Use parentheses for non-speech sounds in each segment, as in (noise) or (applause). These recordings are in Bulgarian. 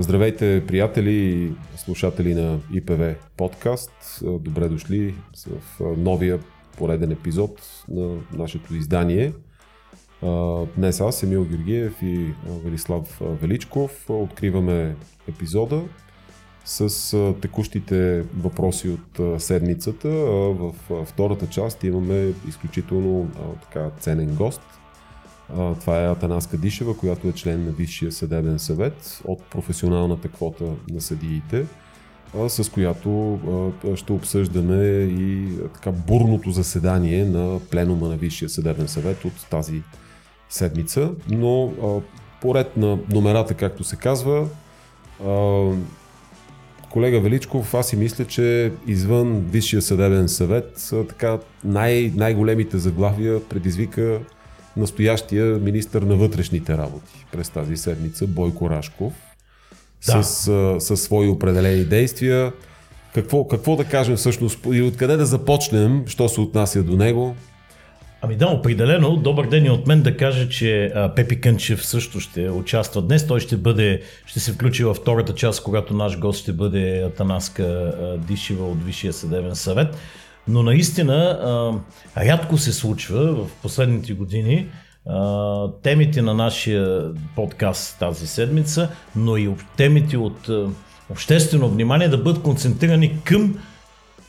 Здравейте, приятели и слушатели на ИПВ подкаст. Добре дошли в новия пореден епизод на нашето издание. Днес аз, Емил Георгиев и Велислав Величков откриваме епизода с текущите въпроси от седмицата. В втората част имаме изключително така ценен гост – това е Атанаска Дишева, която е член на Висшия съдебен съвет от професионалната квота на съдиите, с която ще обсъждаме и така бурното заседание на пленума на Висшия съдебен съвет от тази седмица. Но поред на номерата, както се казва, колега Величков, аз си мисля, че извън Висшия съдебен съвет така най- най-големите заглавия предизвика настоящия министър на вътрешните работи през тази седмица, Бойко Рашков, да. с, с свои определени действия. Какво, какво да кажем всъщност и откъде да започнем, що се отнася до него? Ами да, определено. Добър ден и от мен да кажа, че а, Пепи Кънчев също ще участва днес. Той ще бъде, ще се включи във втората част, когато наш гост ще бъде Атанаска Дишева от Висшия съдебен съвет. Но наистина а, рядко се случва в последните години а, темите на нашия подкаст тази седмица, но и темите от а, обществено внимание да бъдат концентрирани към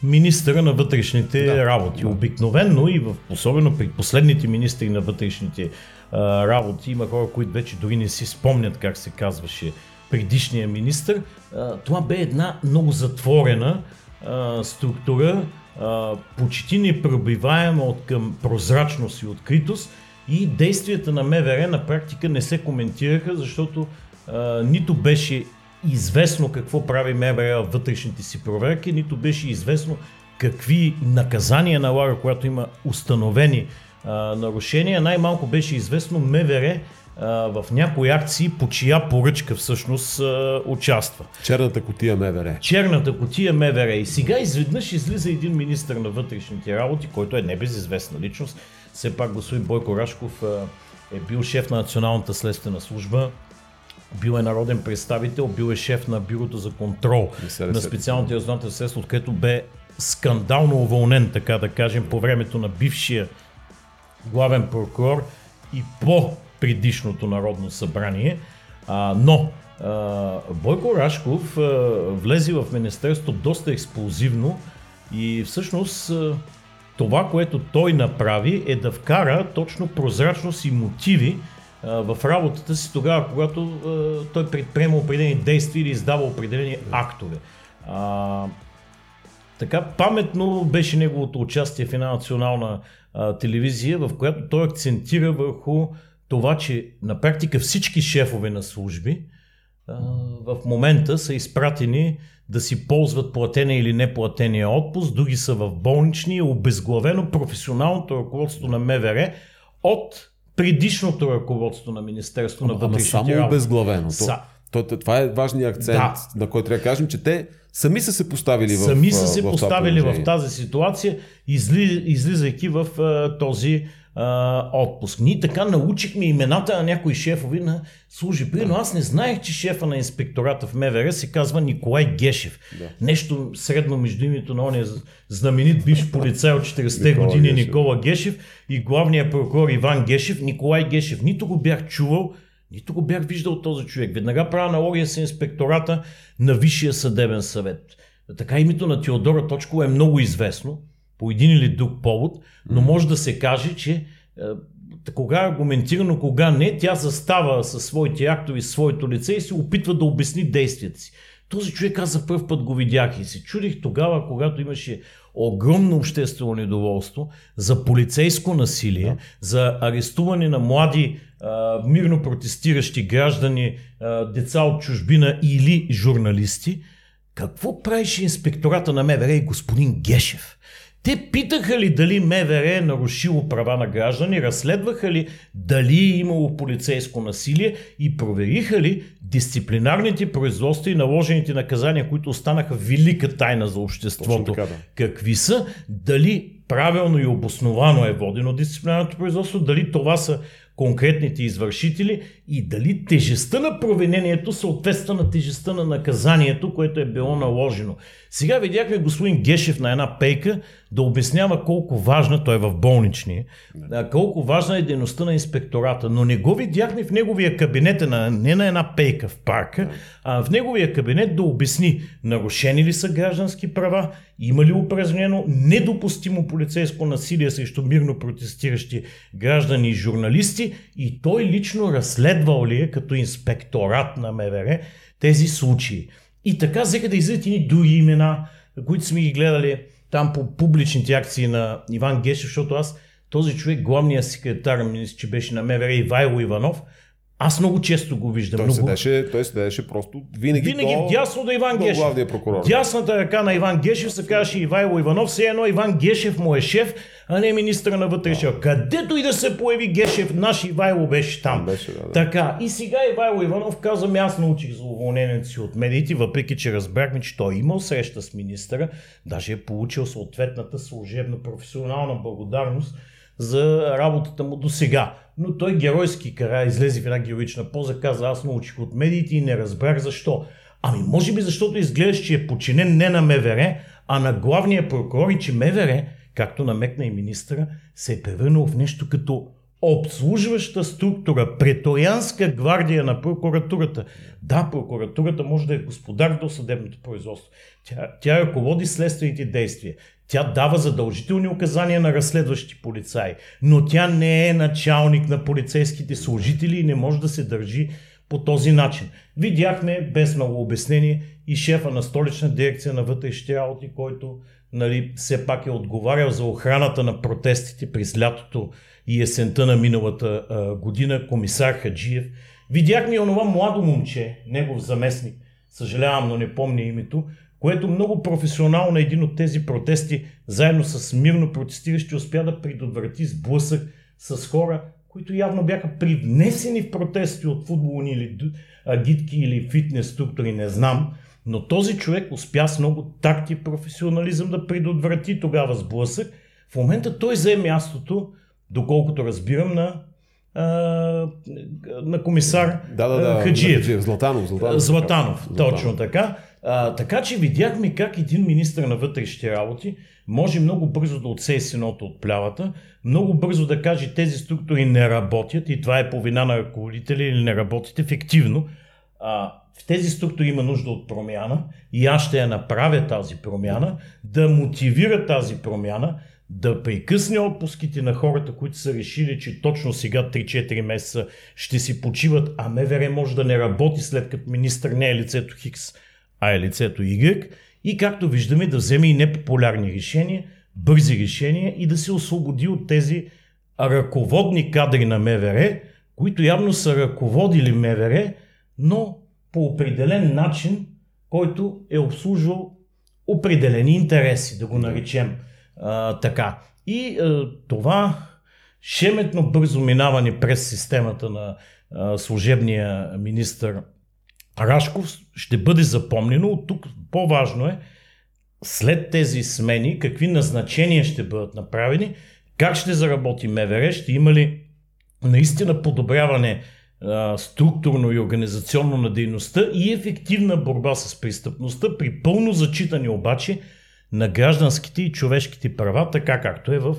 министъра на вътрешните да, работи. Да. Обикновенно и в, особено при последните министри на вътрешните а, работи има хора, които вече дори не си спомнят как се казваше предишния министр. А, това бе една много затворена а, структура, почти непробиваема от към прозрачност и откритост и действията на МВР на практика не се коментираха, защото а, нито беше известно какво прави МВР в вътрешните си проверки, нито беше известно какви наказания налага, когато има установени а, нарушения. Най-малко беше известно МВР в някои акции, по чия поръчка всъщност участва. Черната котия МВР. Черната котия МВР. И сега изведнъж излиза един министр на вътрешните работи, който е небезизвестна личност. Все пак господин Бойко Рашков е бил шеф на Националната следствена служба, бил е народен представител, бил е шеф на бюрото за контрол на специалните разузнавателни средства, откъдето бе скандално уволнен, така да кажем, по времето на бившия главен прокурор и по предишното Народно събрание. А, но а, Бойко Рашков а, влезе в Министерство доста експлозивно и всъщност а, това, което той направи е да вкара точно прозрачност и мотиви а, в работата си тогава, когато а, той предприема определени действия или издава определени актове. А, така паметно беше неговото участие в една национална а, телевизия, в която той акцентира върху това, че на практика всички шефове на служби а, в момента са изпратени да си ползват платения или неплатения отпуск, други са в болнични обезглавено професионалното ръководство на МВР от предишното ръководство на Министерство на вътрешните работи. Само обезглавено. Са... То, то, това е важният акцент, да. на който трябва да кажем, че те сами са се поставили в Сами са се в поставили в тази ситуация, изли, излизайки в този а, отпуск. Ние така научихме имената на някои шефови на служби. Но аз не знаех, че шефа на инспектората в МВР се казва Николай Гешев. Да. Нещо средно между името на ония знаменит бивш полицай от 40-те години Гешев. Никола Гешев и главния прокурор Иван Гешев. Николай Гешев. Нито го бях чувал, нито го бях виждал този човек. Веднага правя аналогия с инспектората на Висшия съдебен съвет. Така името на Теодора Точкова е много известно по един или друг повод, но може да се каже, че е, кога е аргументирано, кога не, тя застава със своите актови, своето лице и се опитва да обясни действията си. Този човек аз за първ път го видях и се чудих тогава, когато имаше огромно обществено недоволство за полицейско насилие, да. за арестуване на млади а, мирно протестиращи граждани, а, деца от чужбина или журналисти. Какво правеше инспектората на МВР и господин Гешев? Те питаха ли дали МВР е нарушило права на граждани, разследваха ли дали е имало полицейско насилие и провериха ли дисциплинарните производства и наложените наказания, които останаха велика тайна за обществото. Така, да. Какви са? Дали правилно и обосновано е водено дисциплинарното производство, дали това са конкретните извършители и дали тежестта на провинението съответства на тежестта на наказанието, което е било наложено. Сега видяхме господин Гешев на една пейка да обяснява колко важна, той е в болнични, колко важна е дейността на инспектората, но не го видяхме в неговия кабинет, не на една пейка в парка, а в неговия кабинет да обясни нарушени ли са граждански права, има ли упражнено недопустимо полицейско насилие срещу мирно протестиращи граждани и журналисти и той лично разследвал ли е като инспекторат на МВР тези случаи. И така взеха да излизат и други имена, които сме ги гледали там по публичните акции на Иван Гешев, защото аз този човек, главният секретар, мисля, че беше на МВР, Ивайло Иванов, аз много често го виждам. Той, много... седеше, той седеше просто винаги, винаги до, дясно до Иван до Гешев. главния прокурор. Дясната ръка на Иван Гешев се казваше Ивайло Иванов, все едно Иван Гешев му е шеф, а не министра на вътрешния. Където и да се появи Гешев, наш Ивайло беше там. Беше, да, да. Така, и сега Ивайло Иванов каза, «Ами аз научих за уволнението си от медиите, въпреки че разбрахме, че той е имал среща с министъра, даже е получил съответната служебна професионална благодарност за работата му до сега. Но той геройски кара, излезе в една героична поза, каза аз научих от медиите и не разбрах защо. Ами може би защото изглеждаш, че е подчинен не на МВР, а на главния прокурор и че МВР, както намекна и министра, се е превърнал в нещо като обслужваща структура, претоянска гвардия на прокуратурата. Да, прокуратурата може да е господар до съдебното производство. Тя, тя ръководи следствените действия. Тя дава задължителни указания на разследващи полицаи, но тя не е началник на полицейските служители и не може да се държи по този начин. Видяхме, без много обяснение, и шефа на столична дирекция на вътрешните работи, който нали, все пак е отговарял за охраната на протестите през лятото и есента на миналата а, година, комисар Хаджиев. Видяхме и онова младо момче, негов заместник, съжалявам, но не помня името, което много професионално на един от тези протести, заедно с мирно протестиращи, успя да предотврати сблъсък с хора, които явно бяха привнесени в протести от футболни или агитки или фитнес структури, не знам, но този човек успя с много такти и професионализъм да предотврати тогава сблъсък. В момента той взе мястото, доколкото разбирам, на на комисар да, да, да, Хаджиев. Златанов. Златанов, Златанов, точно така. А, така че видяхме как един министр на вътрешните работи може много бързо да отсее синото от плявата, много бързо да каже тези структури не работят и това е по вина на ръководители или не работят ефективно. А, в тези структури има нужда от промяна и аз ще я направя тази промяна, да мотивира тази промяна, да прекъсне отпуските на хората, които са решили, че точно сега 3-4 месеца ще си почиват, а МВР може да не работи след като министър не е лицето Хикс, а е лицето Y. И както виждаме да вземе и непопулярни решения, бързи решения и да се освободи от тези ръководни кадри на МВР, които явно са ръководили МВР, но по определен начин, който е обслужвал определени интереси, да го наречем а, така. И а, това шеметно бързо минаване през системата на а, служебния министр Рашков ще бъде запомнено. От тук по-важно е след тези смени какви назначения ще бъдат направени, как ще заработи МВР, ще има ли наистина подобряване а, структурно и организационно на дейността и ефективна борба с престъпността при пълно зачитане обаче на гражданските и човешките права, така както е в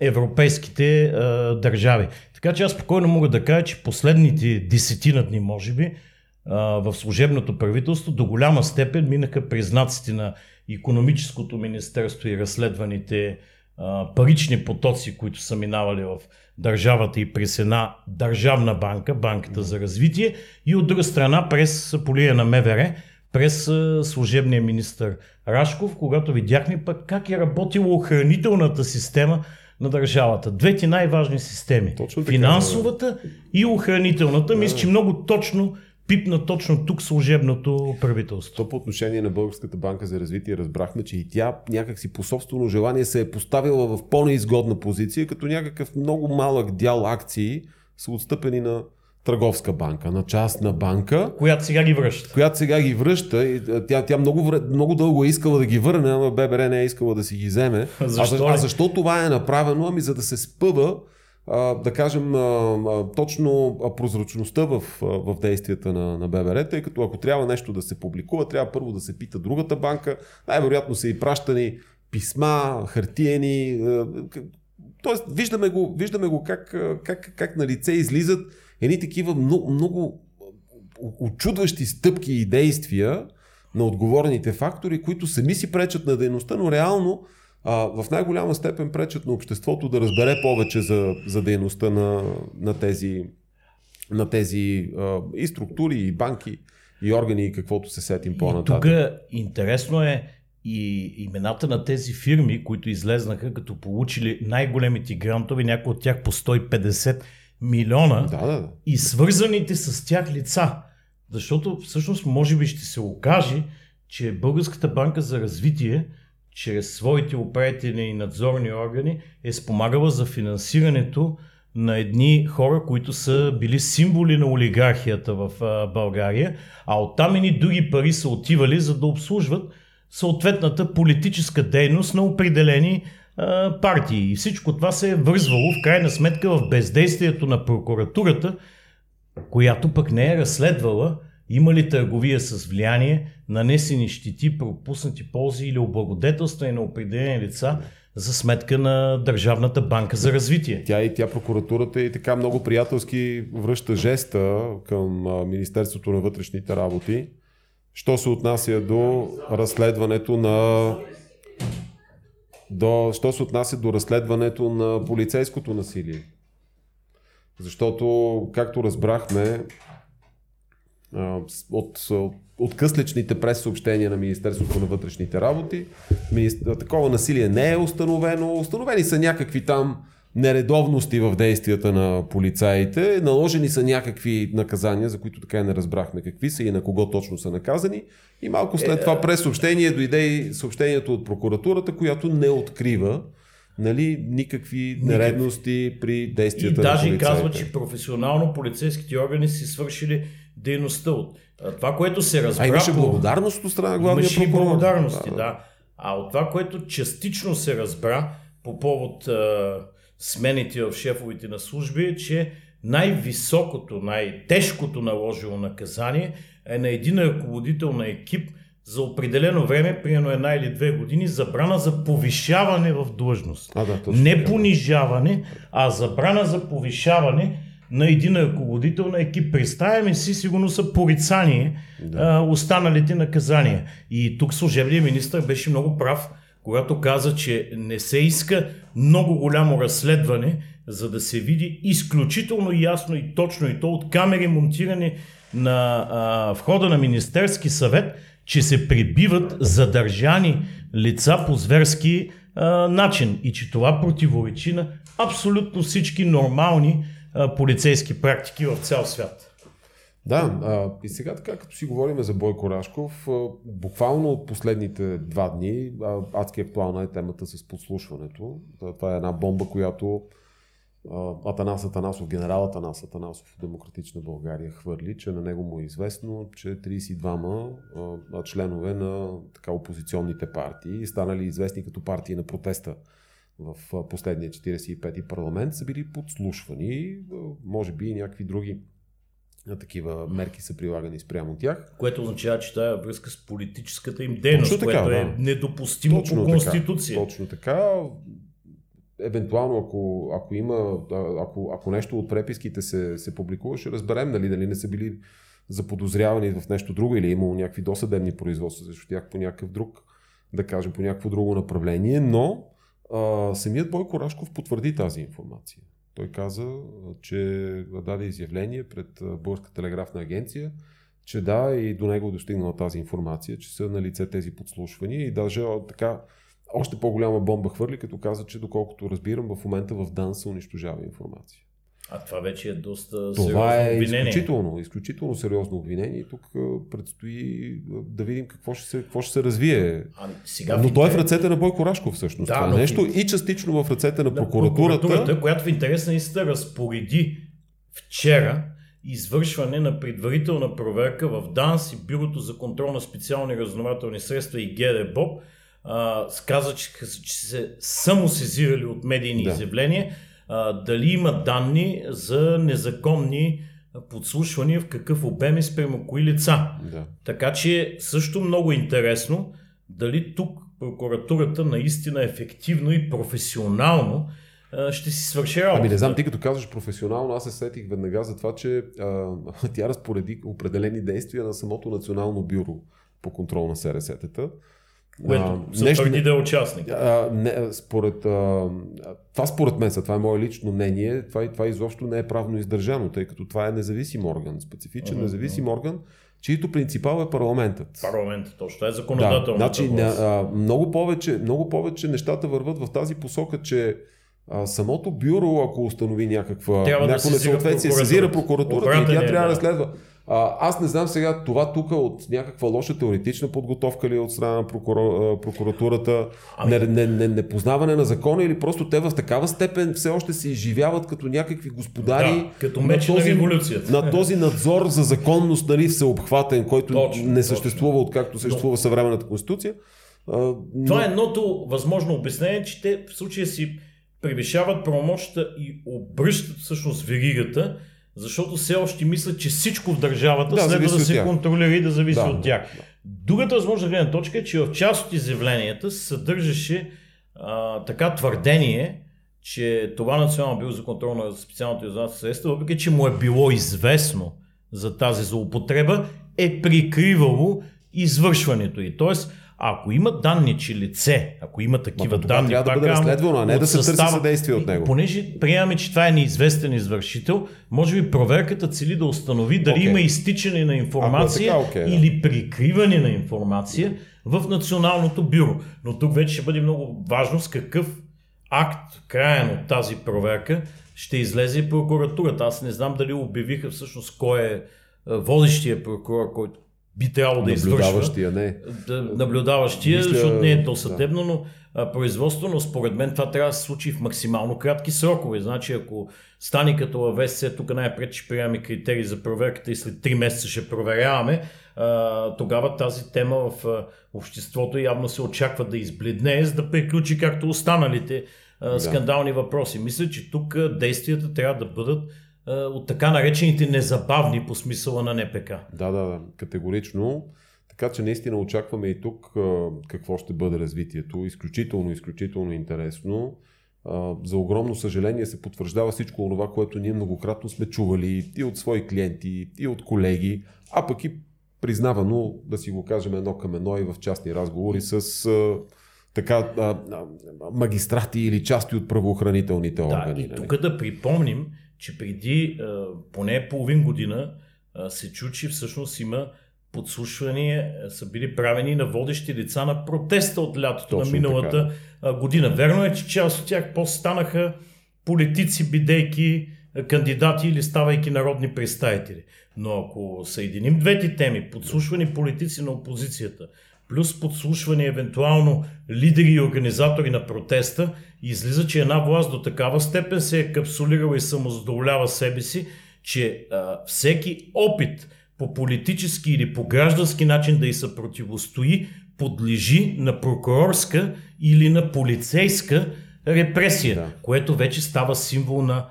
европейските а, държави. Така че аз спокойно мога да кажа, че последните десетина дни, може би, в служебното правителство до голяма степен минаха признаците на економическото министерство и разследваните парични потоци, които са минавали в държавата и през една държавна банка, банката за развитие, и от друга страна през полия на МВР, през служебния министр Рашков, когато видяхме пък как е работила охранителната система на държавата. Двете най-важни системи. Точно така, Финансовата да. и охранителната. Да. Мисля, че много точно пипна точно тук служебното правителство. То по отношение на Българската банка за развитие разбрахме, че и тя някакси по собствено желание се е поставила в по-неизгодна позиция, като някакъв много малък дял акции са отстъпени на търговска банка, на частна банка. Която сега ги връща. Която сега ги връща. И тя, тя много, много дълго е искала да ги върне, но ББР не е искала да си ги вземе. Защо? А, а защо това е направено? Ами за да се спъва да кажем, точно прозрачността в, в действията на, на ББР, тъй като ако трябва нещо да се публикува, трябва първо да се пита другата банка. Най-вероятно са и пращани писма, хартиени. Тоест, виждаме го, виждаме го как, как, как на лице излизат едни такива много, много очудващи стъпки и действия на отговорните фактори, които сами си пречат на дейността, но реално а, в най-голяма степен пречат на обществото да разбере повече за, за дейността на, на тези, на тези а, и структури, и банки, и органи, и каквото се сетим по-нататък. Тук интересно е и имената на тези фирми, които излезнаха като получили най-големите грантове, някои от тях по 150 милиона да, да, да. и свързаните с тях лица. Защото всъщност може би ще се окаже, че Българската банка за развитие чрез своите управители и надзорни органи е спомагала за финансирането на едни хора, които са били символи на олигархията в България, а оттам и други пари са отивали за да обслужват съответната политическа дейност на определени а, партии. И всичко това се е вързвало в крайна сметка в бездействието на прокуратурата, която пък не е разследвала има ли търговия с влияние, нанесени щити, пропуснати ползи или облагодетелстване на определени лица за сметка на Държавната банка за развитие? Тя и тя прокуратурата и така много приятелски връща жеста към Министерството на вътрешните работи, що се отнася до разследването на до, що се отнася до разследването на полицейското насилие. Защото, както разбрахме, от, от късличните прес-съобщения на Министерството на вътрешните работи. Такова насилие не е установено. Установени са някакви там нередовности в действията на полицаите. Наложени са някакви наказания, за които така и не разбрахме какви са и на кого точно са наказани. И малко след това през съобщение дойде и съобщението от прокуратурата, която не открива нали, никакви нередности при действията и на даже казва, че професионално полицейските органи си свършили дейността от това, което се разбра... А имаше благодарност от страна главния имаше прокурор. благодарности, да, да. А от това, което частично се разбра по повод а, смените в шефовите на служби, е, че най-високото, най-тежкото наложило наказание е на един ръководител на екип за определено време, примерно една или две години, забрана за повишаване в длъжност. А, да, точно, Не понижаване, а забрана за повишаване на един ръководител на екип. Представяме си, сигурно са порицание да. а, останалите наказания. И тук служебният министр беше много прав, когато каза, че не се иска много голямо разследване, за да се види изключително ясно и точно и то от камери монтирани на а, входа на Министерски съвет, че се прибиват задържани лица по зверски а, начин и че това противоречи на абсолютно всички нормални полицейски практики в цял свят. Да, а, и сега така, като си говорим за Бойко Рашков, а, буквално от последните два дни а, адски актуална е темата с подслушването. Това е една бомба, която а, Атанас Атанасов, генерал Атанас Атанасов в Демократична България хвърли, че на него му е известно, че 32-ма а, членове на така опозиционните партии, станали известни като партии на протеста в последния 45-ти парламент са били подслушвани, може би и някакви други такива мерки са прилагани спрямо тях. Което означава, че това е връзка с политическата им дейност, точно така, което е да. недопустимо точно по Конституция. Така, точно така. Евентуално, ако, ако има, ако, ако нещо от преписките се, се публикува, ще разберем нали, дали не са били заподозрявани в нещо друго или е имало някакви досъдебни производства срещу тях по някакъв друг, да кажем, по някакво друго направление, но самият Бойко Рашков потвърди тази информация. Той каза, че даде изявление пред Българска телеграфна агенция, че да, и до него е достигнала тази информация, че са на лице тези подслушвания и даже така още по-голяма бомба хвърли, като каза, че доколкото разбирам, в момента в ДАН се унищожава информация. А това вече е доста Това е обвинение. изключително, изключително сериозно обвинение и тук предстои да видим какво ще се, какво ще се развие. А, сега но той е в ръцете на Бойко Рашков всъщност. Да, това нещо и частично в ръцете на, на прокуратурата. прокуратурата. която в интерес на истина разпореди вчера извършване на предварителна проверка в ДАНС и Бюрото за контрол на специални разнователни средства и ГДБОП а, каза, че, че се самосезирали от медийни да. изявления, а, дали има данни за незаконни подслушвания в какъв обем и спрямо кои лица. Да. Така че също много интересно дали тук прокуратурата наистина ефективно и професионално ще си свърши работа. Ами не знам, ти като казваш професионално, аз се сетих веднага за това, че а, (laughs) тя разпореди определени действия на самото Национално бюро по контрол на СРС-тата. Което се нещо, твърди да е участник. А, не, според, а, това според мен, това е мое лично мнение, това, това изобщо не е правно издържано, тъй като това е независим орган, специфичен uh-huh. независим орган, чието принципал е парламентът. Парламентът, точно. Това е законодателно. Да, значи, а, много, повече, много повече нещата върват в тази посока, че а, самото бюро, ако установи някаква, някакво да несъответствие, сезира прокуратурата и тя трябва да, да следва. А, аз не знам сега това тук от някаква лоша теоретична подготовка ли е от страна на прокура, прокуратурата, ами... не, не, не, непознаване на закона или просто те в такава степен все още се изживяват като някакви господари да, като на, този, на, на този надзор за законност нали, всеобхватен, който точно, не съществува точно. откакто съществува Но... съвременната конституция. А, но... Това е едното възможно обяснение, че те в случая си превишават правомощта и обръщат всъщност веригата защото все още мислят, че всичко в държавата да, следва да се контролира и да зависи да, от тях. Да. Другата възможна гледна точка е, че в част от изявленията се съдържаше а, така твърдение, че това национално било за контрол на специалните разузнавателни средства, въпреки че му е било известно за тази злоупотреба, е прикривало извършването и. Тоест, ако има данни, че лице, ако има такива Ма, данни, трябва да бъде разследвано, а не да се състава, търси съдействие от него. Понеже приемаме, че това е неизвестен извършител, може би проверката цели да установи дали okay. има изтичане на информация е така, okay, или прикриване на информация в Националното бюро. Но тук вече ще бъде много важно с какъв акт, краен от тази проверка, ще излезе прокуратурата. Аз не знам дали обявиха всъщност кой е, е водещия прокурор, който би трябвало да извършва. Наблюдаващия, не. Да, наблюдаващия, Мисля, защото не е то съдебно, да. но а, производство, но според мен това трябва да се случи в максимално кратки срокове. Значи ако стане като в ВСЦ, тук най-пред ще приемаме критерии за проверката и след 3 месеца ще проверяваме, а, тогава тази тема в а, обществото явно се очаква да избледне, за да приключи както останалите а, да. скандални въпроси. Мисля, че тук действията трябва да бъдат от така наречените незабавни по смисъла на НПК. Да, да, да, категорично. Така че наистина очакваме и тук какво ще бъде развитието. Изключително, изключително интересно. За огромно съжаление се потвърждава всичко това, което ние многократно сме чували и от свои клиенти, и от колеги, а пък и признавано, да си го кажем едно към едно и в частни разговори с така магистрати или части от правоохранителните органи. Да, и нали? тук да припомним, че преди а, поне половин година а, се чу, че всъщност има подслушвания са били правени на водещи лица на протеста от лятото Точно на миналата така. година. Верно е, че част от тях после станаха политици, бидейки кандидати или ставайки народни представители. Но ако съединим двете теми, подслушвани политици на опозицията, плюс подслушвани евентуално лидери и организатори на протеста, излиза, че една власт до такава степен се е капсулирала и самозадоволява себе си, че а, всеки опит по политически или по граждански начин да й се противостои, подлежи на прокурорска или на полицейска репресия, да. което вече става символ на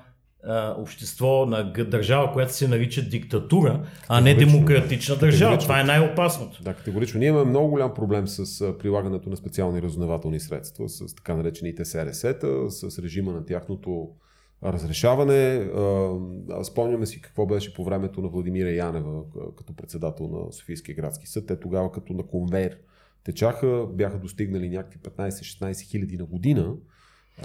а, общество, на държава, която се нарича диктатура, а не демократична държава. Това е най-опасното. Да, категорично. Ние имаме много голям проблем с прилагането на специални разузнавателни средства, с така наречените СРС-та, с режима на тяхното разрешаване. Спомняме си какво беше по времето на Владимира Янева като председател на Софийския градски съд. Те тогава като на конвейер течаха, бяха достигнали някакви 15-16 хиляди на година.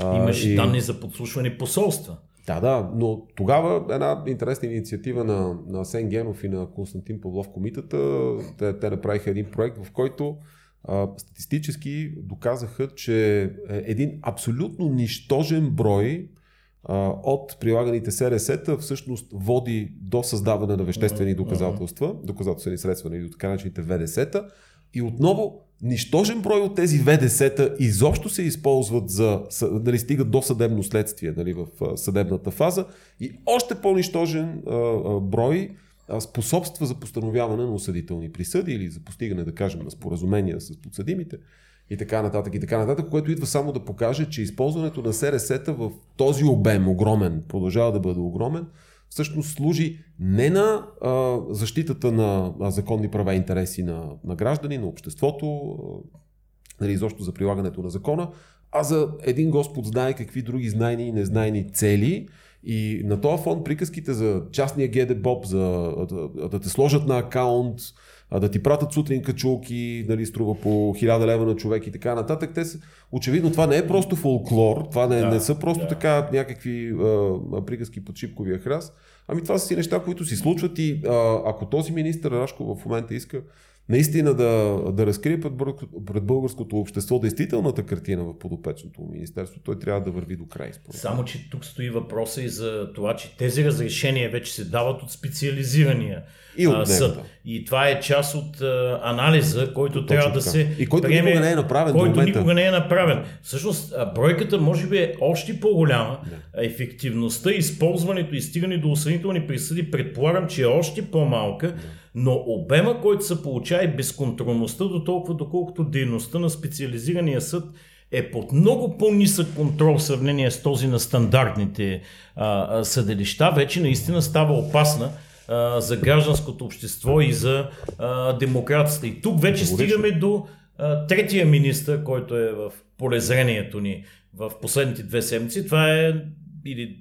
Имаше и... данни за подслушвани посолства. Да, да, но тогава една интересна инициатива на, на Сен Генов и на Константин Павлов комитета, те, те направиха един проект, в който а, статистически доказаха, че е един абсолютно нищожен брой а, от прилаганите СРС-та всъщност води до създаване на веществени доказателства, доказателствени средства, или нали, до така наречените ВДС-та, И отново, нищожен брой от тези ВДС-та изобщо се използват за, дали стигат до съдебно следствие нали, в съдебната фаза. И още по-нищожен брой способства за постановяване на осъдителни присъди или за постигане, да кажем, на споразумения с подсъдимите и така нататък, и така нататък, което идва само да покаже, че използването на СРС-та в този обем, огромен, продължава да бъде огромен, всъщност служи не на а, защитата на а, законни права и интереси на, на граждани, на обществото, а, нали, изобщо за прилагането на закона, а за един Господ знае какви други знайни и незнайни цели. И на този фон приказките за частния ГД Боб, за да, да те сложат на акаунт, а да ти пратят сутрин качулки, нали, струва по 1000 лева на човек и така нататък. Те са, очевидно това не е просто фолклор, това не, да, не са просто да. така някакви а, приказки под шипковия храст, ами това са си неща, които си случват и а, ако този министр Рашко в момента иска наистина да, да разкрие пред, пред българското общество действителната картина в подопечното министерство, той трябва да върви до край. Според. Само, че тук стои въпроса и за това, че тези разрешения вече се дават от специализирания и от съд. И това е част от а, анализа, който Точно трябва така. да се. И който приеме, никога не е направен. Който никога не е направен. Всъщност, бройката може би е още по-голяма. Да. Ефективността, използването и стигане до осъдителни присъди, предполагам, че е още по-малка. Да но обема, който се получава и безконтролността до толкова, доколкото дейността на специализирания съд е под много по-нисък контрол в сравнение с този на стандартните а, съдилища, вече наистина става опасна а, за гражданското общество и за а, демокрацията. И тук вече стигаме до а, третия министр, който е в полезрението ни в последните две седмици. Това е или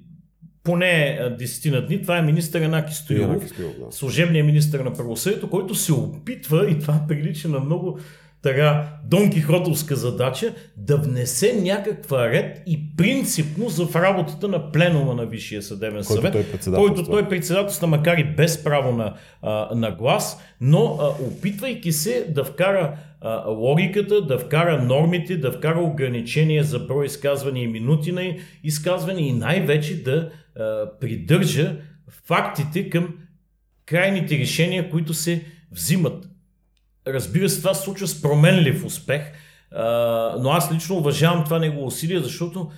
поне десетина дни. Това е министър Анаки Стоилов, служебният министър на правосъдието, който се опитва, и това прилича на много така Дон Кихотовска задача, да внесе някаква ред и принципност в работата на пленума на Висшия съдебен който съвет, той който той председателства, макар и без право на, а, на глас, но а, опитвайки се да вкара а, логиката, да вкара нормите, да вкара ограничения за брой изказвания и минути на изказвания и най-вече да придържа фактите към крайните решения, които се взимат. Разбира се, това се случва с променлив успех, но аз лично уважавам това негово усилие, защото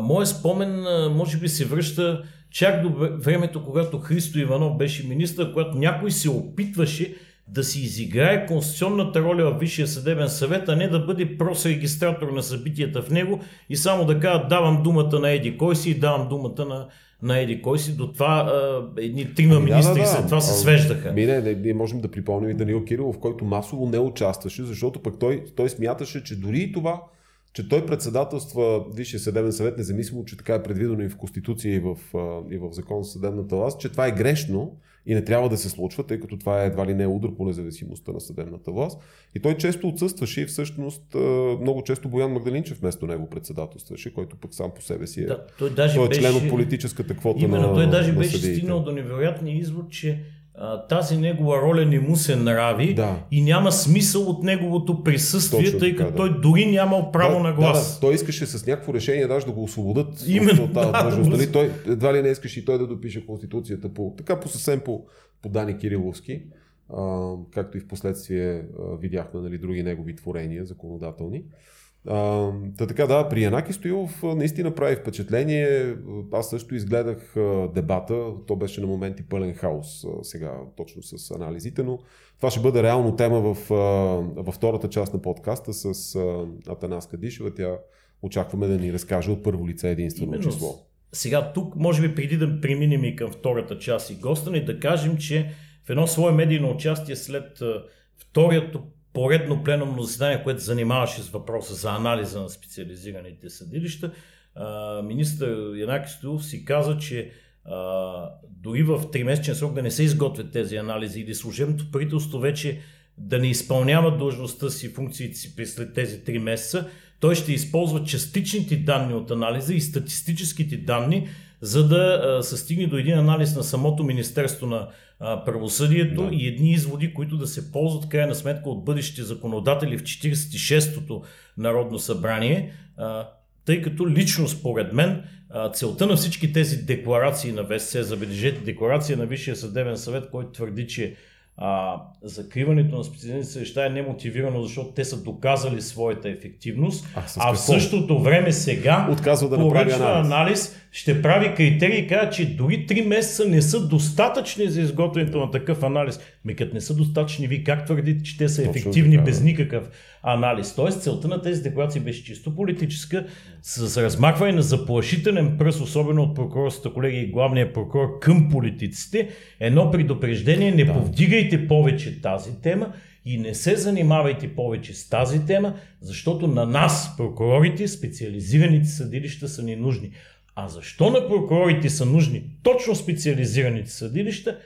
моят спомен може би се връща чак до времето, когато Христо Иванов беше министър, когато някой се опитваше да си изиграе конституционната роля в Висшия съдебен съвет, а не да бъде прос регистратор на събитията в него и само да кажа давам думата на Еди кой си и давам думата на на Еди кой си, до това а, едни трима ами, министри да, да, след това се свеждаха. Ми, не, не, ние можем да припомним и Данил Кирилов, който масово не участваше, защото пък той, той смяташе, че дори и това, че той председателства Висшия съдебен съвет, независимо, че така е предвидено и в Конституция и в, и в Закон за съдебната власт, че това е грешно и не трябва да се случва, тъй като това е едва ли не удар по независимостта на съдебната власт. И той често отсъстваше и всъщност много често Боян Магдалинчев вместо него председателстваше, който пък сам по себе си е, да, той, даже той е беше, член от политическата квота именно, на той даже на беше стигнал до невероятния извод, че тази негова роля не му се нрави да. и няма смисъл от неговото присъствие, Точно тъй като да. той дори нямал право да, на глас. Да, да. Той искаше с някакво решение даже да го освободят Именно, от тази да. Да, нали? той едва ли не искаше и той да допише Конституцията по, така по съвсем по, по Дани Кириловски, а, както и в последствие а, видяхме нали, други негови творения законодателни. А, та така да, при Янаки Стоилов наистина прави впечатление. Аз също изгледах а, дебата. То беше на моменти пълен хаос а, сега точно с анализите, но това ще бъде реално тема в, а, във втората част на подкаста с а, Атанаска Дишева. Тя очакваме да ни разкаже от първо лице единствено Именно. число. Сега тук, може би преди да преминем и към втората част и госта да кажем, че в едно свое медийно участие след вторието поредно пленумно заседание, което занимаваше с въпроса за анализа на специализираните съдилища, министър Янаки Стоилов си каза, че дори в 3-месечен срок да не се изготвят тези анализи или служебното правителство вече да не изпълнява длъжността си, функциите си след тези 3 месеца, той ще използва частичните данни от анализа и статистическите данни, за да се стигне до един анализ на самото Министерство на правосъдието да. и едни изводи, които да се ползват крайна сметка от бъдещите законодатели в 46-то Народно събрание, тъй като лично според мен целта на всички тези декларации на ВСС, забележете, декларация на Висшия съдебен съвет, който твърди, че а, закриването на специализираните съдилища е немотивирано, защото те са доказали своята ефективност, а, а в същото време сега отказва да направи анализ. анализ, ще прави критерии и казва, че дори 3 месеца не са достатъчни за изготвянето на такъв анализ. Ми като не са достатъчни, ви как твърдите, че те са ефективни така, без никакъв анализ? Тоест целта на тези декларации беше чисто политическа, с размахване на заплашителен пръст, особено от прокурорската колеги и главния прокурор към политиците, едно предупреждение, не да. повдигайте повече тази тема и не се занимавайте повече с тази тема, защото на нас, прокурорите, специализираните съдилища са ни нужни. А защо на прокурорите са нужни точно специализираните съдилища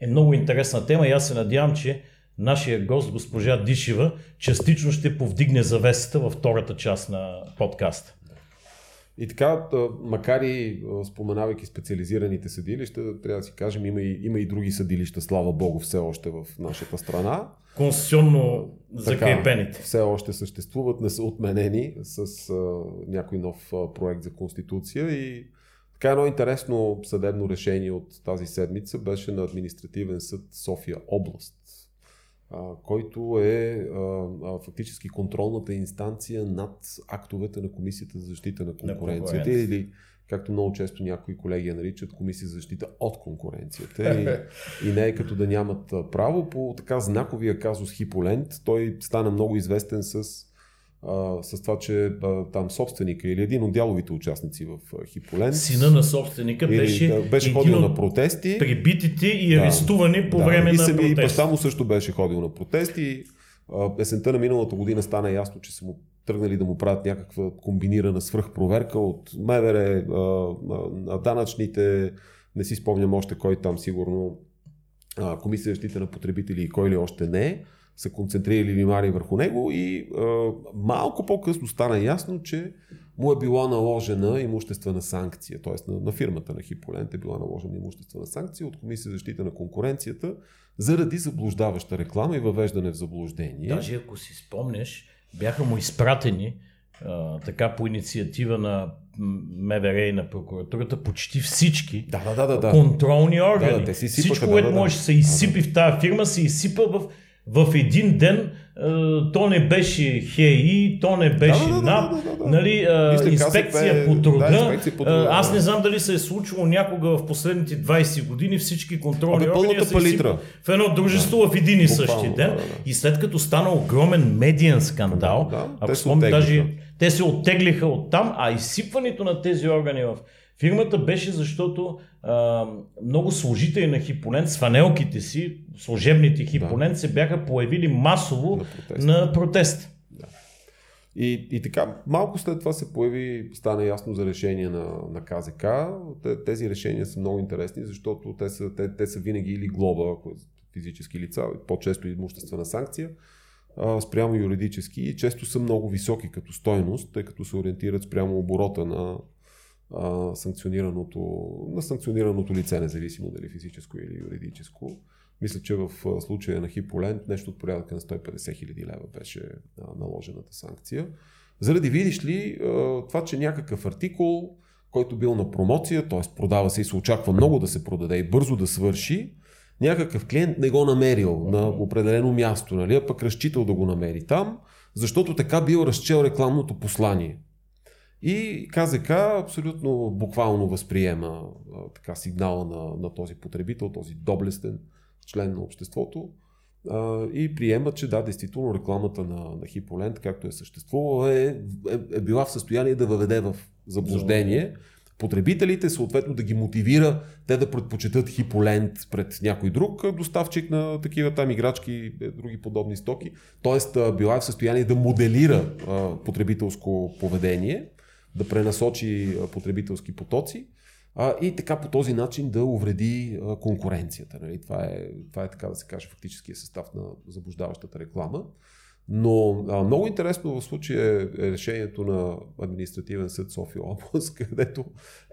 е много интересна тема и аз се надявам, че нашия гост, госпожа Дишева, частично ще повдигне завесата във втората част на подкаста. И така, макар и споменавайки специализираните съдилища, трябва да си кажем, има и, има и други съдилища, слава Богу, все още в нашата страна. Конституционно закрепените. Все още съществуват, не са отменени с а, някой нов а, проект за конституция и така едно интересно съдебно решение от тази седмица беше на административен съд София област който е фактически контролната инстанция над актовете на Комисията за защита на конкуренцията или както много често някои колеги я наричат Комисия за защита от конкуренцията. (laughs) И, и не е като да нямат право. По така знаковия казус Хиполент, той стана много известен с а, с това, че а, там собственика или един от дяловите участници в Хиполен. Сина на собственика беше, да, беше ходил на протести. Прибитите и арестувани да, по да, време и на протести. И баща му също беше ходил на протести. А, есента на миналата година стана ясно, че са му тръгнали да му правят някаква комбинирана свръхпроверка от МВР, на данъчните, не си спомням още кой там сигурно, а, Комисия за защита на потребители и кой ли още не са концентрирали внимание върху него и а, малко по-късно стана ясно, че му е била наложена имуществена санкция, т.е. На, на фирмата на Хиполент е била наложена имуществена санкция от Комисия за защита на конкуренцията заради заблуждаваща реклама и въвеждане в заблуждение. Даже ако си спомнеш, бяха му изпратени а, така по инициатива на МВР и на прокуратурата почти всички да, да, да, да. контролни органи. Да, да, те си сипаха, Всичко, което да, да, може да се изсипи в тази фирма, се изсипа в в един ден то не беше ХЕИ, то не беше да, да, НАП, да, да, да, нали, Мисля, инспекция, по труда. Да, инспекция по труда. Аз не знам дали се е случило някога в последните 20 години всички контролни органи се в едно дружество да. в един и същи ден. Да, да. И след като стана огромен медиен скандал, да, ако спомням, даже те се оттеглиха от там, а изсипването на тези органи в фирмата беше защото а, много служители на Хипонент с фанелките си, служебните Хипонент, да. се бяха появили масово на протест. На протест. Да. И, и така, малко след това се появи, стана ясно за решение на, на КЗК. Тези решения са много интересни, защото те са, те, те са винаги или глоба, физически лица, по-често имуществена санкция, спрямо юридически и често са много високи като стойност, тъй като се ориентират спрямо оборота на, санкционираното, на санкционираното лице, независимо дали физическо или юридическо. Мисля, че в случая на Хиполент нещо от порядъка на 150 хиляди лева беше наложената санкция. Заради, видиш ли, това, че някакъв артикул, който бил на промоция, т.е. продава се и се очаква много да се продаде и бързо да свърши, някакъв клиент не го намерил на определено място, нали, а пък разчитал да го намери там, защото така бил разчел рекламното послание. И КЗК абсолютно буквално възприема а, така сигнала на, на този потребител, този доблестен член на обществото а, и приема, че да, действително рекламата на, на Хиполент, както е съществувала, е, е, е била в състояние да въведе в заблуждение потребителите, съответно да ги мотивира те да предпочитат Хиполент пред някой друг доставчик на такива там играчки и е, други подобни стоки. Тоест била е в състояние да моделира а, потребителско поведение да пренасочи потребителски потоци а, и така по този начин да увреди конкуренцията. Нали? Това, е, това е така да се каже фактическия състав на заблуждаващата реклама. Но а, много интересно в случая е решението на административен съд София област, (laughs) където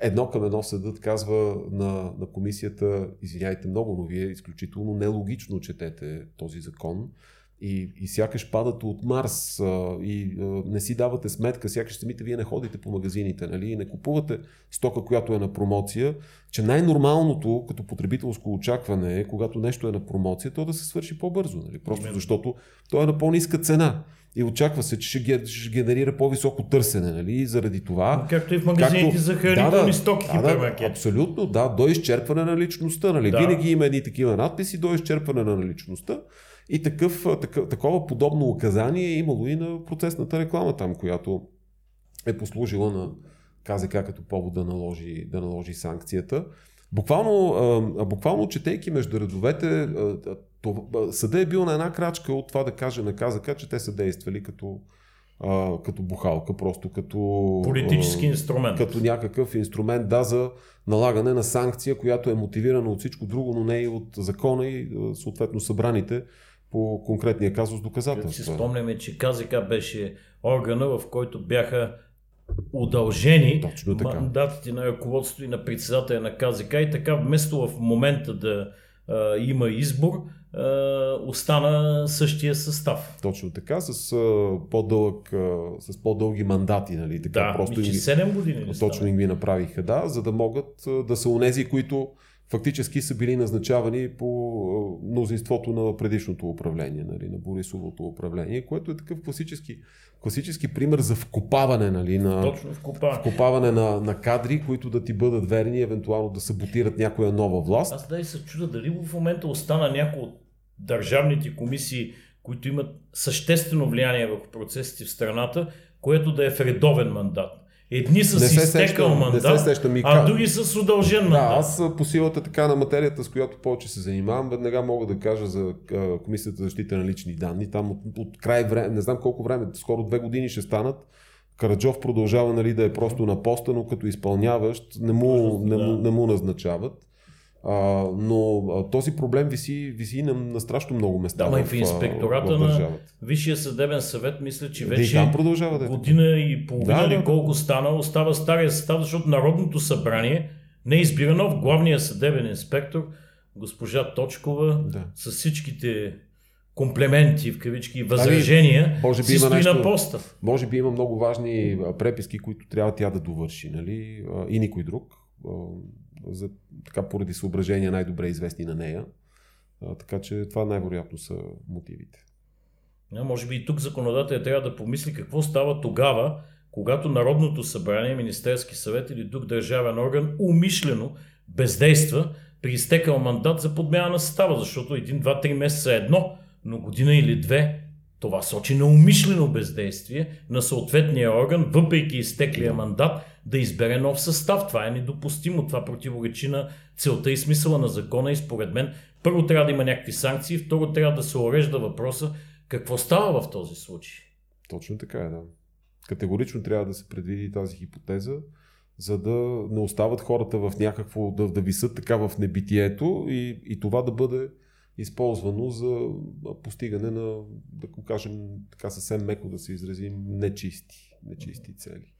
едно към едно съдът казва на, на комисията, извиняйте много, но вие изключително нелогично четете този закон и, и сякаш падате от Марс а, и а, не си давате сметка, сякаш самите вие не ходите по магазините нали, и не купувате стока, която е на промоция, че най-нормалното като потребителско очакване е, когато нещо е на промоция, то да се свърши по-бързо. Нали? Просто защото то е на по-ниска цена. И очаква се, че ще, ще генерира по-високо търсене, нали? И заради това. Както и в магазините както, за хранителни да, стоки, да, да, Абсолютно, да, до изчерпване на личността. Нали? Да. Винаги има едни такива надписи до изчерпване на личността. И такъв, такъв, такова подобно указание е имало и на процесната реклама там, която е послужила на КЗК като повод да наложи, да наложи санкцията. Буквално, буквално четейки между редовете, съда е бил на една крачка от това да каже на КЗК, че те са действали като, като бухалка, просто като... Политически инструмент. Като някакъв инструмент, да, за налагане на санкция, която е мотивирана от всичко друго, но не и от закона и съответно събраните по конкретния казус доказателства. Си спомняме, че КЗК беше органа, в който бяха удължени мандатите на ръководството и на председателя на КЗК и така вместо в момента да а, има избор, а, остана същия състав. Точно така, с, а, по-дълъг, а, с по-дълги мандати. Нали? Така, да, просто ми, 7 години Точно им ги направиха, да, за да могат а, да са унези, които фактически са били назначавани по мнозинството на предишното управление, нали, на Борисовото управление, което е такъв класически, класически пример за вкопаване, нали, на, Точно вкопаване. вкопаване на, на кадри, които да ти бъдат верни, евентуално да саботират някоя нова власт. Аз да и се чуда дали в момента остана някой от държавните комисии, които имат съществено влияние върху процесите в страната, което да е в редовен мандат. Едни си изтекал мандат, се а други с удължен мандат. Да, аз по силата така на материята, с която повече се занимавам, веднага мога да кажа за Комисията за защита на лични данни. Там от, от край време, не знам колко време, скоро две години ще станат. Караджов продължава нали, да е просто на поста, но като изпълняващ не му, не, му, не му назначават. А, но а, този проблем виси, виси на, на страшно много места. Да, в, в инспектората в на Висшия съдебен съвет, мисля, че вече да, продължава да е. година и половина да, или колко стана, остава стария състав, защото Народното събрание не е избирано в главния съдебен инспектор, госпожа Точкова, да. с всичките комплементи, в кавички, възражения, ами, може би има нещо, на поста. Може би има много важни преписки, които трябва тя да довърши, нали? И никой друг за, така, поради съображения най-добре известни на нея. А, така че това най-вероятно са мотивите. А, може би и тук законодателя трябва да помисли какво става тогава, когато Народното събрание, Министерски съвет или друг държавен орган умишлено бездейства при изтекал мандат за подмяна на състава, защото един, два, три месеца е едно, но година или две това сочи на умишлено бездействие на съответния орган, въпреки изтеклия мандат, да избере нов състав. Това е недопустимо. Това противоречи на целта и смисъла на закона и според мен първо трябва да има някакви санкции, второ трябва да се урежда въпроса какво става в този случай. Точно така е, да. Категорично трябва да се предвиди тази хипотеза, за да не остават хората в някакво, да, да висат така в небитието и, и това да бъде използвано за постигане на, да го кажем така съвсем меко да се изразим, нечисти, нечисти цели.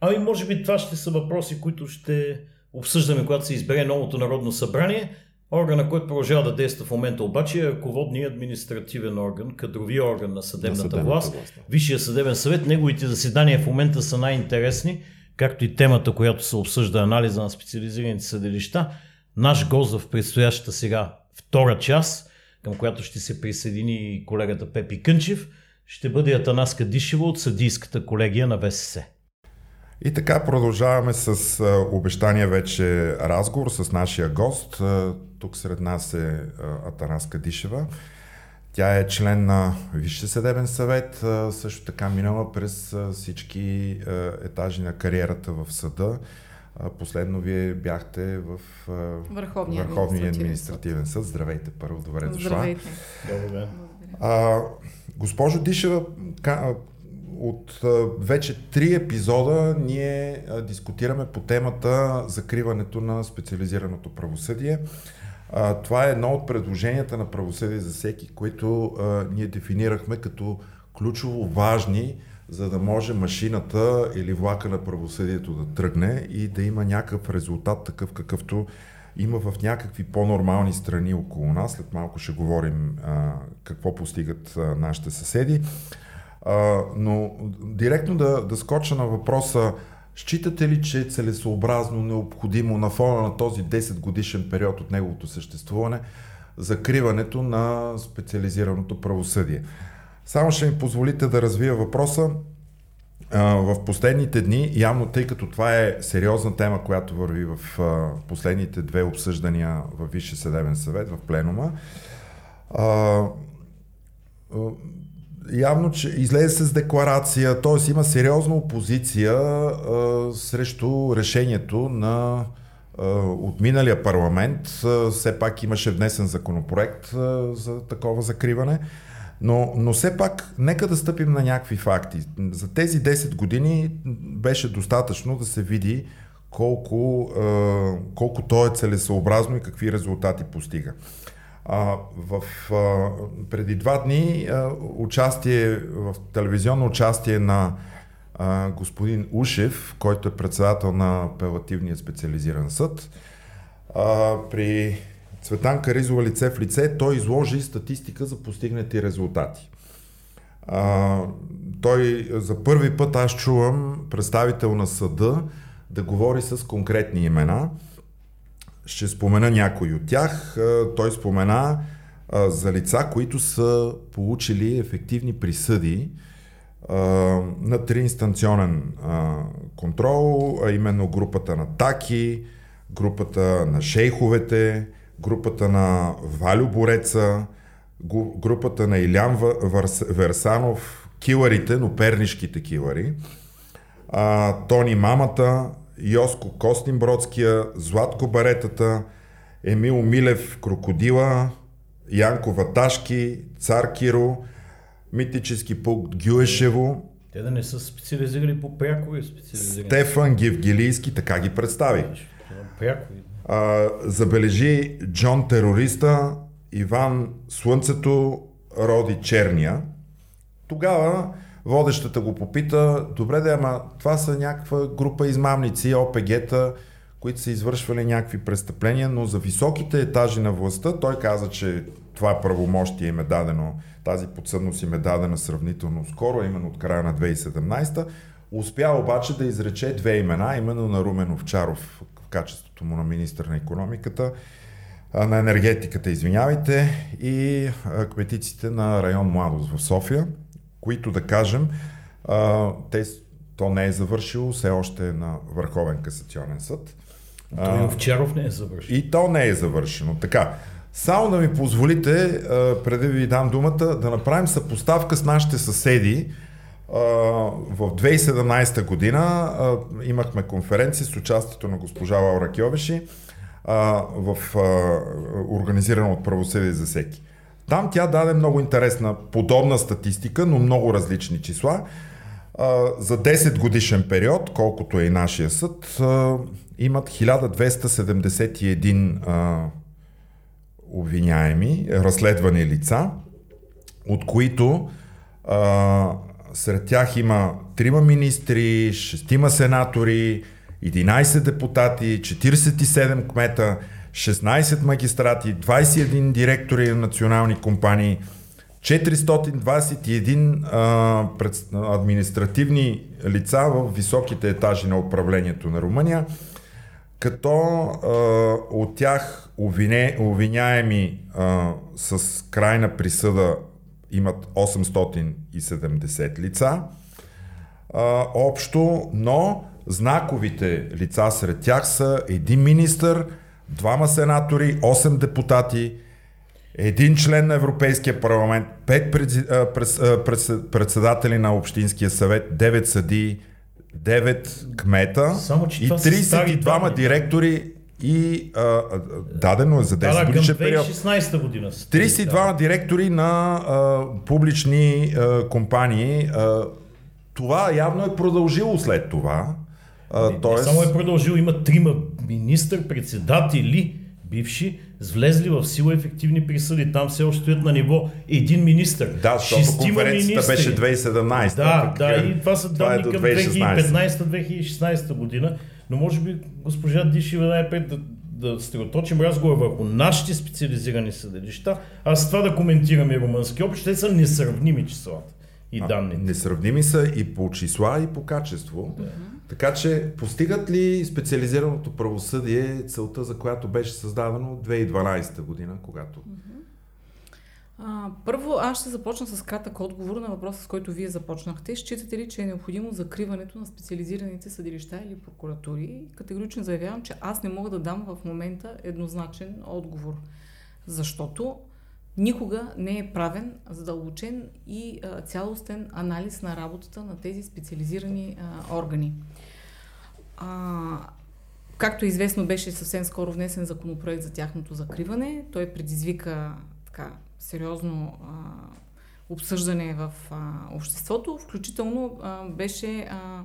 Ами може би това ще са въпроси, които ще обсъждаме, когато се избере новото Народно събрание. Органа, който продължава да действа в момента обаче е ръководният административен орган, кадрови орган на съдебната, на съдебната власт, власт. Висшия съдебен съвет. Неговите заседания в момента са най-интересни, както и темата, която се обсъжда, анализа на специализираните съдилища. Наш гост в предстоящата сега втора част, към която ще се присъедини колегата Пепи Кънчев, ще бъде Атанаска Дишева от съдийската колегия на ВСС. И така продължаваме с обещания вече разговор с нашия гост. Тук сред нас е Атанаска Дишева. Тя е член на Висше съдебен съвет, също така минала през всички етажи на кариерата в съда. Последно вие бяхте в Върховния, Върховния административен, съд. Здравейте първо, добре дошла. Здравейте. Добре. А, госпожо Дишева, от вече три епизода ние дискутираме по темата закриването на специализираното правосъдие. Това е едно от предложенията на правосъдие за всеки, които ние дефинирахме като ключово важни за да може машината или влака на правосъдието да тръгне и да има някакъв резултат, такъв какъвто има в някакви по-нормални страни около нас. След малко ще говорим а, какво постигат а, нашите съседи. А, но директно да, да скоча на въпроса, считате ли, че е целесообразно, необходимо на фона на този 10 годишен период от неговото съществуване закриването на специализираното правосъдие? Само ще ми позволите да развия въпроса. В последните дни, явно тъй като това е сериозна тема, която върви в последните две обсъждания в Висше съдебен съвет, в пленума, явно, че излезе с декларация, т.е. има сериозна опозиция срещу решението на от миналия парламент. Все пак имаше внесен законопроект за такова закриване. Но, но все пак, нека да стъпим на някакви факти. За тези 10 години беше достатъчно да се види колко, е, колко то е целесообразно и какви резултати постига. А, в, а, преди два дни а, участие, в телевизионно участие на а, господин Ушев, който е председател на апелативния специализиран съд, а, при Цветан Каризова лице в лице, той изложи статистика за постигнати резултати. А, той за първи път аз чувам представител на съда да говори с конкретни имена. Ще спомена някои от тях. Той спомена а, за лица, които са получили ефективни присъди а, на триинстанционен а, контрол, а именно групата на Таки, групата на шейховете, групата на Валю Бореца, групата на Илян Версанов, киларите, но пернишките килари, а, Тони Мамата, Йоско Костинбродския, Златко Баретата, Емил Милев Крокодила, Янко Ваташки, Цар Киро, Митически пункт Гюешево. Те да не са специализирали по прякови специализирани. Стефан Гевгилийски, така ги представи. Прякови а, забележи Джон Терориста, Иван Слънцето, Роди Черния. Тогава водещата го попита, добре да, ама това са някаква група измамници, ОПГ-та, които са извършвали някакви престъпления, но за високите етажи на властта той каза, че това правомощие им е дадено, тази подсъдност им е дадена сравнително скоро, именно от края на 2017 Успя обаче да изрече две имена, именно на Румен Овчаров, качеството му на министър на економиката, на енергетиката, извинявайте, и кметиците на район Младост в София, които да кажем, те, то не е завършило, все още е на Върховен касационен съд. Той Овчаров не е завършил. И то не е завършено. Така, само да ми позволите, преди ви дам думата, да направим съпоставка с нашите съседи, в 2017 година имахме конференция с участието на госпожа Лаура Кьовеши в организирана от правосъдие за всеки. Там тя даде много интересна, подобна статистика, но много различни числа. За 10 годишен период, колкото е и нашия съд, имат 1271 обвиняеми, разследвани лица, от които сред тях има трима министри, шестима сенатори, 11 депутати, 47 кмета, 16 магистрати, 21 директори на национални компании, 421 а, административни лица в високите етажи на управлението на Румъния, като а, от тях обвиняеми а, с крайна присъда имат 870 лица. А, общо, но знаковите лица сред тях са един министър, двама сенатори, 8 депутати, един член на Европейския парламент, 5 председатели на Общинския съвет, 9 съдии, 9 кмета Само, и 32 директори и а, дадено е за 10 да, годишен период. 2016 година. 32 да. директори на а, публични а, компании. А, това явно е продължило след това. А, не, тоест... не само е продължило, има трима министър-председатели, бивши, влезли в сила ефективни присъди. Там все още стоят на ниво един министър. Да, защото конференцията беше 2017. Да, да, и това са данни това е към 2015-2016 година. Но може би госпожа Дишева най-пет да, да строточим разговор върху нашите специализирани съдилища, а с това да коментираме румънски опит, те са несравними числата и данните. Несравними са и по числа, и по качество. Да. Така че постигат ли специализираното правосъдие целта, за която беше създадено 2012 година, когато а, първо, аз ще започна с кратък отговор на въпроса, с който вие започнахте. Считате ли, че е необходимо закриването на специализираните съдилища или прокуратури? Категорично заявявам, че аз не мога да дам в момента еднозначен отговор. Защото никога не е правен задълбочен и а, цялостен анализ на работата на тези специализирани а, органи. А, както известно беше съвсем скоро внесен законопроект за тяхното закриване, той предизвика така, сериозно а, обсъждане в а, обществото, включително а, беше, а,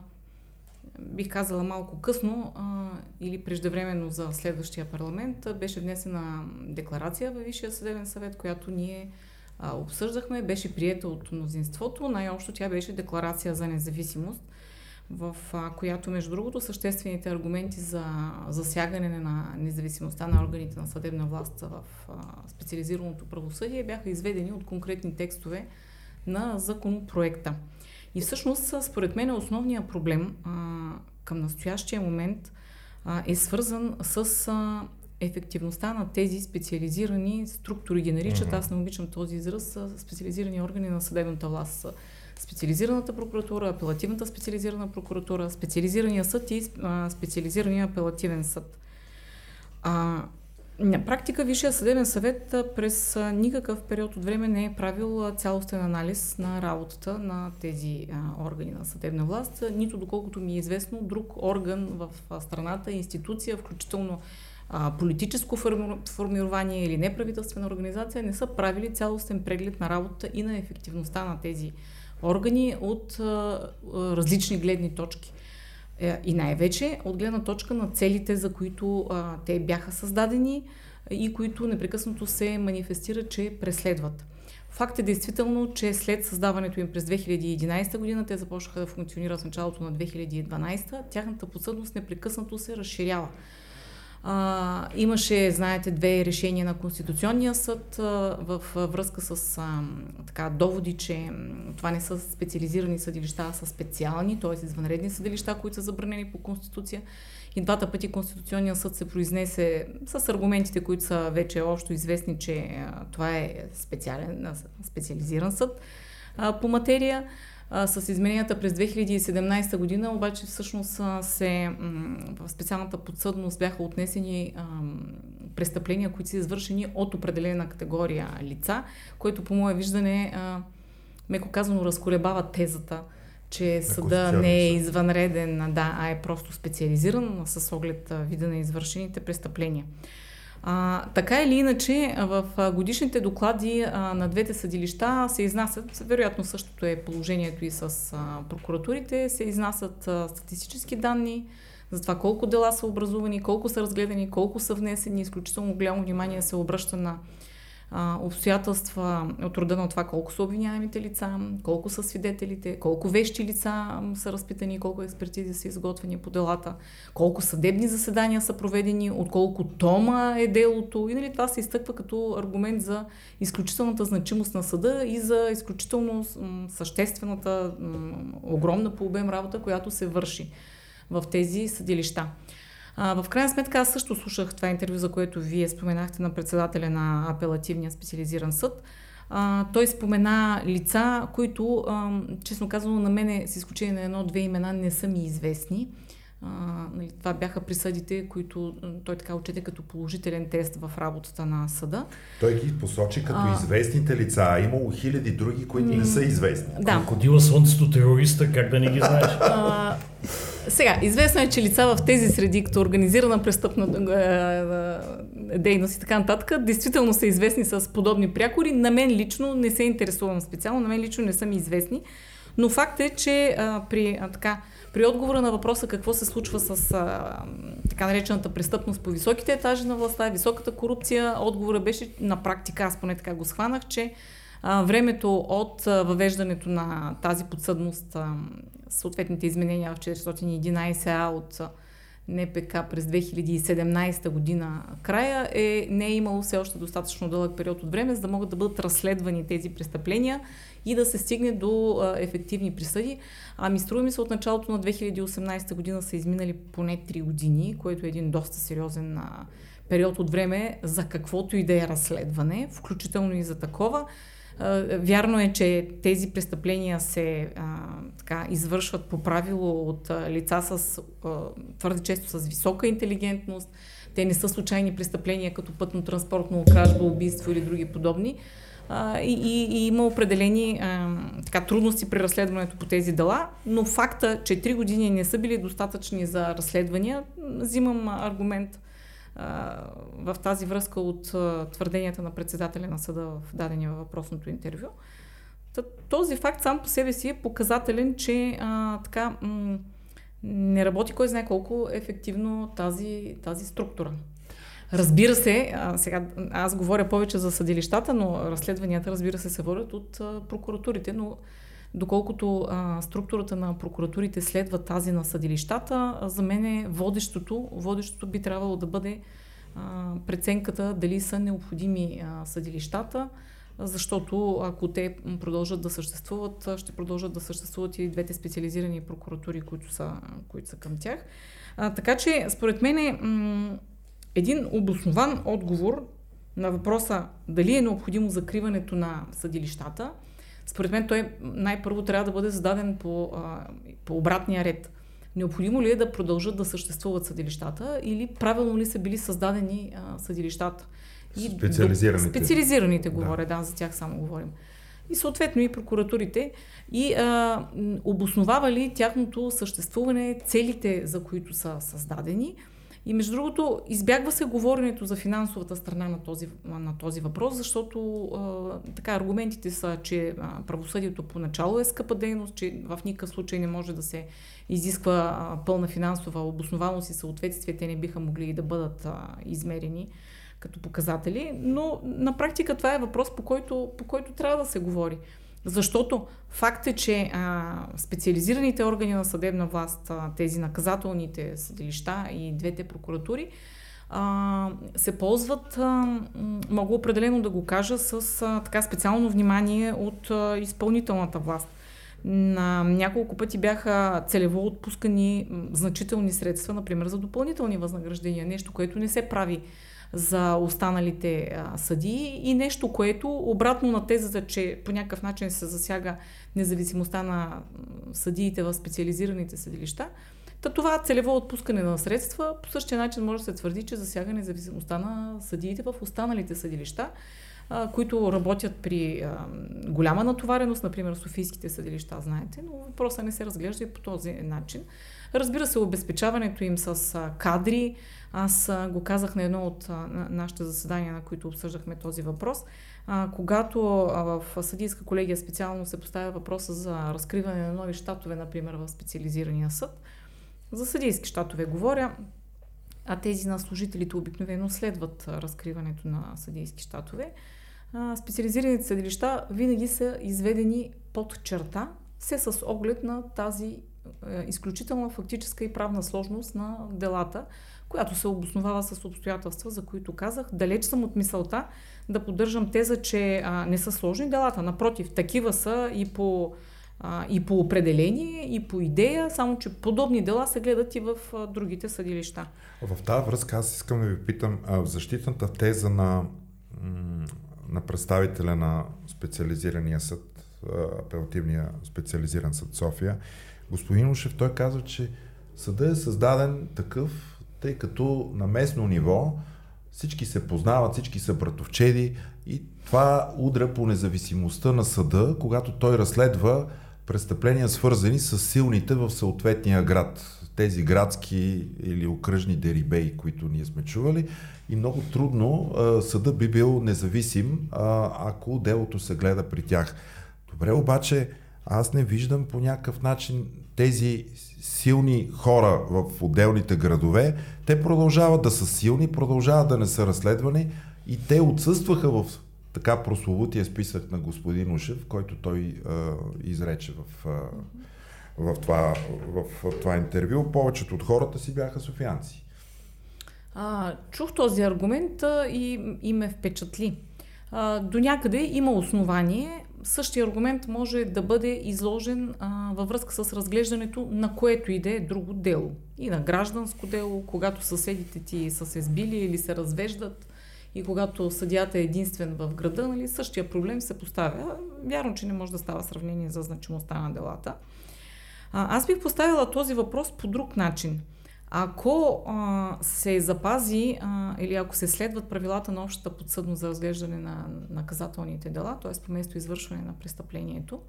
бих казала малко късно а, или преждевременно за следващия парламент, а, беше внесена декларация във Висшия съдебен съвет, която ние а, обсъждахме, беше приета от мнозинството. Най-общо тя беше декларация за независимост в а, която, между другото, съществените аргументи за засягане на независимостта на органите на съдебна власт в а, специализираното правосъдие бяха изведени от конкретни текстове на законопроекта. И всъщност, според мен, основният проблем а, към настоящия момент а, е свързан с а, ефективността на тези специализирани структури, ги наричат, аз не обичам този израз, специализирани органи на съдебната власт специализираната прокуратура, апелативната специализирана прокуратура, специализирания съд и специализирания апелативен съд. А, на практика Висшия съдебен съвет през никакъв период от време не е правил цялостен анализ на работата на тези органи на съдебна власт, нито доколкото ми е известно друг орган в страната, институция, включително политическо формирование или неправителствена организация не са правили цялостен преглед на работата и на ефективността на тези органи от а, различни гледни точки. Е, и най-вече от гледна точка на целите, за които а, те бяха създадени и които непрекъснато се манифестира, че преследват. Факт е действително, че след създаването им през 2011 година, те започнаха да функционират в началото на 2012, тяхната подсъдност непрекъснато се разширява. А, имаше, знаете, две решения на Конституционния съд а, в връзка с а, така, доводи, че това не са специализирани съдилища, а са специални, т.е. извънредни съдилища, които са забранени по Конституция. И двата пъти Конституционния съд се произнесе с аргументите, които са вече още известни, че а, това е специален, специализиран съд а, по материя. А, с измененията през 2017 година обаче всъщност се в специалната подсъдност бяха отнесени а, престъпления, които са извършени от определена категория лица, което по мое виждане, а, меко казано, разколебава тезата, че съда не е извънреден, да, а е просто специализиран с оглед вида на извършените престъпления. А, така или иначе, в годишните доклади а, на двете съдилища се изнасят, вероятно същото е положението и с а, прокуратурите, се изнасят а, статистически данни за това колко дела са образувани, колко са разгледани, колко са внесени. Изключително голямо внимание се обръща на обстоятелства от рода на това колко са обвиняемите лица, колко са свидетелите, колко вещи лица са разпитани, колко експертизи са изготвени по делата, колко съдебни заседания са проведени, от колко тома е делото. И нали, това се изтъква като аргумент за изключителната значимост на съда и за изключително съществената, огромна по обем работа, която се върши в тези съдилища. А, в крайна сметка аз също слушах това интервю, за което вие споменахте на председателя на апелативния специализиран съд. А, той спомена лица, които, а, честно казано, на мене, с изключение на едно-две имена, не са ми известни. А, нали, това бяха присъдите, които той така отчете като положителен тест в работата на съда. Той ги посочи като а, известните лица, а имало хиляди други, които м- не са известни. Да. Крокодила слънцето терориста, как да не ги знаеш? А, сега, известно е, че лица в тези среди, като организирана престъпна е, е, дейност и така нататък, действително са известни с подобни прякори. На мен лично не се интересувам специално, на мен лично не са ми известни. Но факт е, че а, при, а, така, при отговора на въпроса какво се случва с а, така наречената престъпност по високите етажи на властта, високата корупция, отговора беше на практика, аз поне така го схванах, че а, времето от а, въвеждането на тази подсъдност, а, съответните изменения в 411А от НПК през 2017 година края, е, не е имало все още достатъчно дълъг период от време, за да могат да бъдат разследвани тези престъпления и да се стигне до ефективни присъди. Ами струва ми се от началото на 2018 година са изминали поне 3 години, което е един доста сериозен период от време за каквото и да е разследване, включително и за такова. Вярно е, че тези престъпления се а, така, извършват по правило от лица с а, твърде често с висока интелигентност. Те не са случайни престъпления като пътно-транспортно кражба, убийство или други подобни. А, и, и, има определени а, така, трудности при разследването по тези дела, но факта, че три години не са били достатъчни за разследвания, взимам аргумент в тази връзка от твърденията на председателя на съда в дадения въпросното интервю. Този факт сам по себе си е показателен, че а, така м- не работи кой знае колко ефективно тази, тази структура. Разбира се, сега аз говоря повече за съдилищата, но разследванията, разбира се, се водят от прокуратурите, но Доколкото а, структурата на прокуратурите следва тази на съдилищата, за мен е водещото, водещото би трябвало да бъде а, преценката дали са необходими а, съдилищата, защото ако те продължат да съществуват, ще продължат да съществуват и двете специализирани прокуратури, които са, които са към тях. А, така че, според мен м- един обоснован отговор на въпроса дали е необходимо закриването на съдилищата – според мен той най-първо трябва да бъде зададен по, а, по обратния ред. Необходимо ли е да продължат да съществуват съдилищата или правилно ли са били създадени а, съдилищата? И специализираните. Специализираните говоря, да. да, за тях само говорим. И съответно и прокуратурите. И а, обосновава ли тяхното съществуване целите, за които са създадени? И между другото, избягва се говоренето за финансовата страна на този, на този въпрос, защото а, така, аргументите са, че а, правосъдието поначало е скъпа дейност, че в никакъв случай не може да се изисква а, пълна финансова обоснованост и съответствие. Те не биха могли да бъдат а, измерени като показатели, но на практика това е въпрос, по който, по който трябва да се говори. Защото факт е, че а, специализираните органи на съдебна власт, а, тези наказателните съдилища и двете прокуратури, а, се ползват, а, мога определено да го кажа, с а, така специално внимание от а, изпълнителната власт. На няколко пъти бяха целево отпускани значителни средства, например за допълнителни възнаграждения, нещо, което не се прави за останалите а, съдии и нещо, което обратно на тезата, че по някакъв начин се засяга независимостта на съдиите в специализираните съдилища, Та това целево отпускане на средства по същия начин може да се твърди, че засяга независимостта на съдиите в останалите съдилища, а, които работят при а, голяма натовареност, например Софийските съдилища, знаете, но въпросът не се разглежда и по този начин. Разбира се, обезпечаването им с кадри, аз го казах на едно от нашите заседания, на които обсъждахме този въпрос. Когато в съдийска колегия специално се поставя въпроса за разкриване на нови щатове, например в специализирания съд, за съдийски щатове говоря, а тези на служителите обикновено следват разкриването на съдийски щатове. Специализираните съдилища винаги са изведени под черта, все с оглед на тази изключителна фактическа и правна сложност на делата, която се обосновава с обстоятелства, за които казах. Далеч съм от мисълта да поддържам теза, че а, не са сложни делата. Напротив, такива са и по, а, и по определение, и по идея, само че подобни дела се гледат и в а, другите съдилища. В тази връзка аз искам да ви питам, а, защитната теза на, на представителя на специализирания съд, апелативния специализиран съд София, господин Ушев, той казва, че съда е създаден такъв, тъй като на местно ниво всички се познават, всички са братовчеди и това удра по независимостта на съда, когато той разследва престъпления свързани с силните в съответния град. Тези градски или окръжни дерибеи, които ние сме чували. И много трудно съда би бил независим, ако делото се гледа при тях. Добре, обаче аз не виждам по някакъв начин тези силни хора в отделните градове, те продължават да са силни, продължават да не са разследвани и те отсъстваха в така прословутия списък на господин Ушев, който той а, изрече в, а, в това, в това интервю. Повечето от хората си бяха софианци. А, чух този аргумент а, и, и ме впечатли. А, до някъде има основание. Същия аргумент може да бъде изложен а, във връзка с разглеждането на което и да е друго дело. И на гражданско дело, когато съседите ти са се сбили или се развеждат и когато съдята е единствен в града, нали, същия проблем се поставя. Вярно, че не може да става сравнение за значимостта на делата. А, аз бих поставила този въпрос по друг начин – ако а, се запази а, или ако се следват правилата на общата подсъдност за разглеждане на наказателните дела, т.е. по место извършване на престъплението,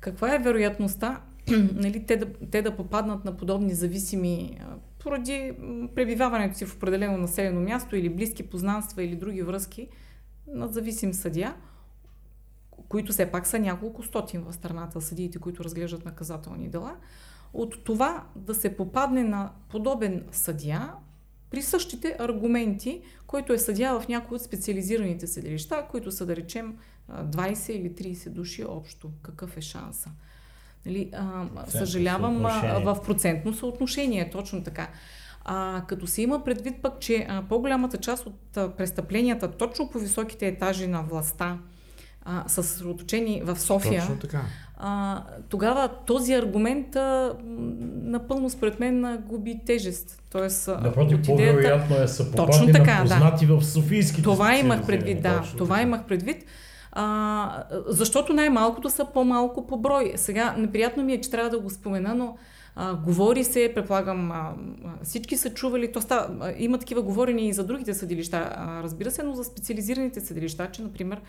каква е вероятността (clears throat) нали, те, да, те да попаднат на подобни зависими поради пребиваването си в определено населено място или близки познанства или други връзки на зависим съдия, които все пак са няколко стотин в страната, съдиите, които разглеждат наказателни дела, от това да се попадне на подобен съдия при същите аргументи, който е съдия в някои от специализираните съдилища, които са да речем 20 или 30 души общо. Какъв е шанса? Нали, а, съжалявам, в процентно съотношение, точно така. А, като се има предвид пък, че а, по-голямата част от а, престъпленията точно по високите етажи на властта а, са съсредоточени в София. Точно така а, тогава този аргумент а, напълно според мен губи тежест. Тоест, Напротив, идеята... по-вероятно е са точно така, познати да. в Софийските Това имах предвид, да. Това така. имах предвид. А, защото най-малкото са по-малко по брой. Сега, неприятно ми е, че трябва да го спомена, но а, говори се, предполагам, а, всички са чували, то става, а, има такива говорени и за другите съдилища, а, разбира се, но за специализираните съдилища, че, например,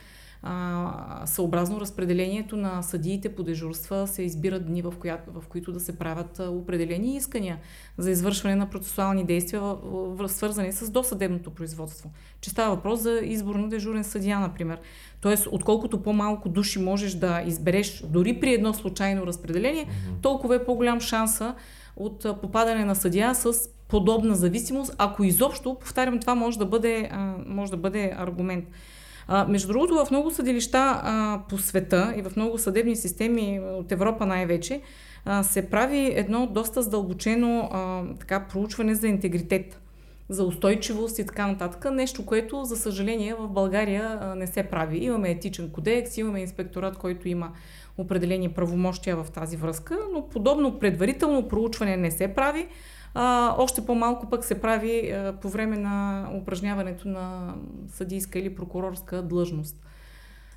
а, съобразно разпределението на съдиите по дежурства се избират дни, в, коя, в които да се правят определени искания за извършване на процесуални действия, в, в, свързани с досъдебното производство. Че става въпрос за избор на дежурен съдия, например. Тоест, отколкото по-малко души можеш да избереш, дори при едно случайно разпределение, толкова е по-голям шанса от попадане на съдия с подобна зависимост, ако изобщо, повтарям, това може да бъде, може да бъде аргумент. А, между другото, в много съдилища а, по света и в много съдебни системи от Европа най-вече а, се прави едно доста задълбочено а, така, проучване за интегритет за устойчивост и така нататък. Нещо, което, за съжаление, в България не се прави. Имаме етичен кодекс, имаме инспекторат, който има определени правомощия в тази връзка, но подобно предварително проучване не се прави. А, още по-малко пък се прави а, по време на упражняването на съдийска или прокурорска длъжност.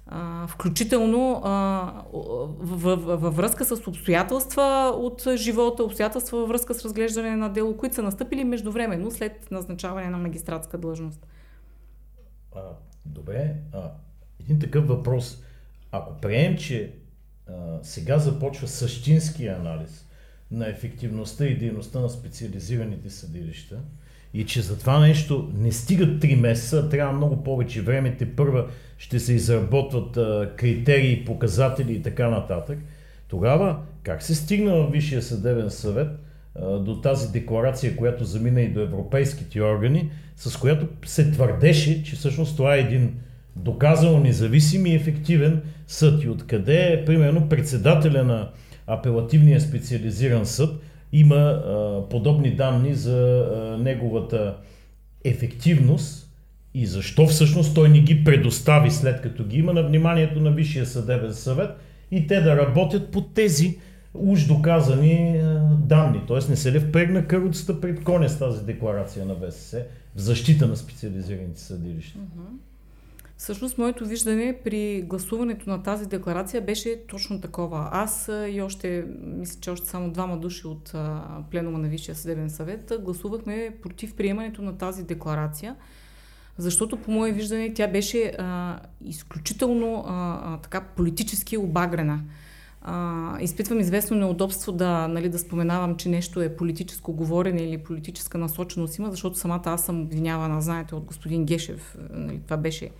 А, включително а, във връзка с обстоятелства от живота, обстоятелства във връзка с разглеждане на дело, които са настъпили междувременно след назначаване на магистратска длъжност. А, добре, а, един такъв въпрос. Ако приемем, че а, сега започва същински анализ на ефективността и дейността на специализираните съдилища. И че за това нещо не стигат 3 месеца, трябва много повече време, те първа ще се изработват а, критерии, показатели и така нататък, тогава как се стигна в Висшия съдебен съвет а, до тази декларация, която замина и до европейските органи, с която се твърдеше, че всъщност това е един доказано независим и ефективен съд. И откъде е, примерно, председателя на апелативния специализиран съд има а, подобни данни за а, неговата ефективност и защо всъщност той не ги предостави след като ги има на вниманието на Висшия съдебен съвет и те да работят по тези уж доказани а, данни. Тоест не се ли впрегна каруцата пред коня с тази декларация на ВСС в защита на специализираните съдилища? Mm-hmm. Всъщност, моето виждане при гласуването на тази декларация беше точно такова. Аз и още, мисля, че още само двама души от пленума на Висшия съдебен съвет гласувахме против приемането на тази декларация, защото по мое виждане тя беше а, изключително а, така политически обагрена. А, изпитвам известно неудобство да, нали, да споменавам, че нещо е политическо говорене или политическа насоченост има, защото самата аз съм обвинявана, знаете, от господин Гешев. Нали, това беше